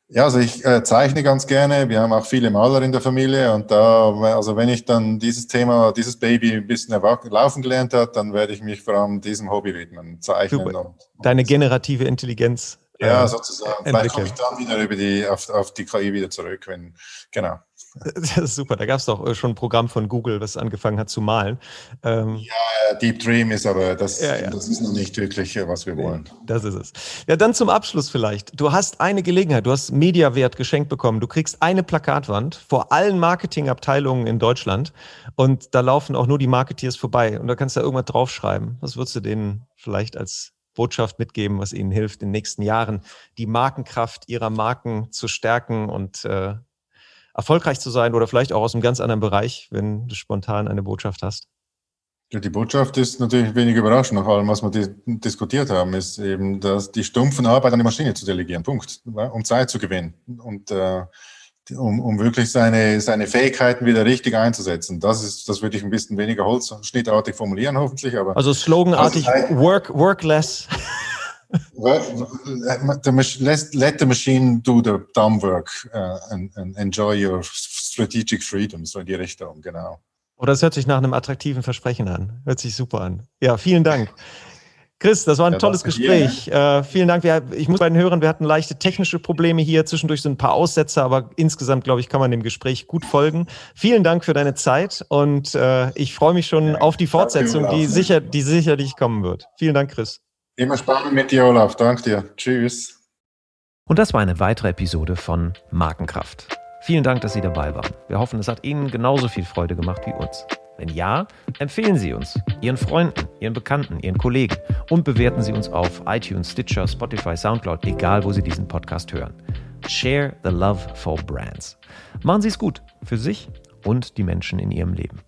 Ja, also ich äh, zeichne ganz gerne. Wir haben auch viele Maler in der Familie und da, also wenn ich dann dieses Thema, dieses Baby ein bisschen laufen gelernt hat, dann werde ich mich vor allem diesem Hobby widmen, zeichnen. Und, und Deine generative Intelligenz ja, sozusagen. Vielleicht komme ich dann wieder über die, auf, auf die KI wieder zurück, wenn, genau. Das ist super. Da gab es doch äh, schon ein Programm von Google, was angefangen hat zu malen. Ähm, ja, Deep Dream ist aber, das, ja, ja. das ist noch nicht wirklich, äh, was wir wollen. Das ist es. Ja, dann zum Abschluss vielleicht. Du hast eine Gelegenheit, du hast Mediawert geschenkt bekommen. Du kriegst eine Plakatwand vor allen Marketingabteilungen in Deutschland und da laufen auch nur die Marketeers vorbei und da kannst du da irgendwas draufschreiben. Was würdest du denen vielleicht als Botschaft mitgeben, was Ihnen hilft, in den nächsten Jahren die Markenkraft Ihrer Marken zu stärken und äh, erfolgreich zu sein oder vielleicht auch aus einem ganz anderen Bereich, wenn du spontan eine Botschaft hast? Ja, die Botschaft ist natürlich wenig überraschend nach allem, was wir diskutiert haben, ist eben, dass die stumpfen Arbeit an die Maschine zu delegieren, Punkt, um Zeit zu gewinnen. Und äh, um, um wirklich seine, seine Fähigkeiten wieder richtig einzusetzen. Das ist, das würde ich ein bisschen weniger holzschnittartig formulieren, hoffentlich. Aber also sloganartig work, work less. let the machine do the dumb work uh, and, and enjoy your strategic freedom, so in die Richtung, genau. Oder es hört sich nach einem attraktiven Versprechen an. Hört sich super an. Ja, vielen Dank. Chris, das war ein ja, tolles Gespräch. Äh, vielen Dank. Wir, ich muss bei den Hörern, wir hatten leichte technische Probleme hier, zwischendurch sind ein paar Aussätze, aber insgesamt, glaube ich, kann man dem Gespräch gut folgen. Vielen Dank für deine Zeit und äh, ich freue mich schon ja, auf die Fortsetzung, die, sicher, die sicherlich kommen wird. Vielen Dank, Chris. Immer spannend mit dir, Olaf. Danke dir. Tschüss. Und das war eine weitere Episode von Markenkraft. Vielen Dank, dass Sie dabei waren. Wir hoffen, es hat Ihnen genauso viel Freude gemacht wie uns. Wenn ja, empfehlen Sie uns Ihren Freunden, Ihren Bekannten, Ihren Kollegen und bewerten Sie uns auf iTunes, Stitcher, Spotify, Soundcloud, egal wo Sie diesen Podcast hören. Share the Love for Brands. Machen Sie es gut für sich und die Menschen in Ihrem Leben.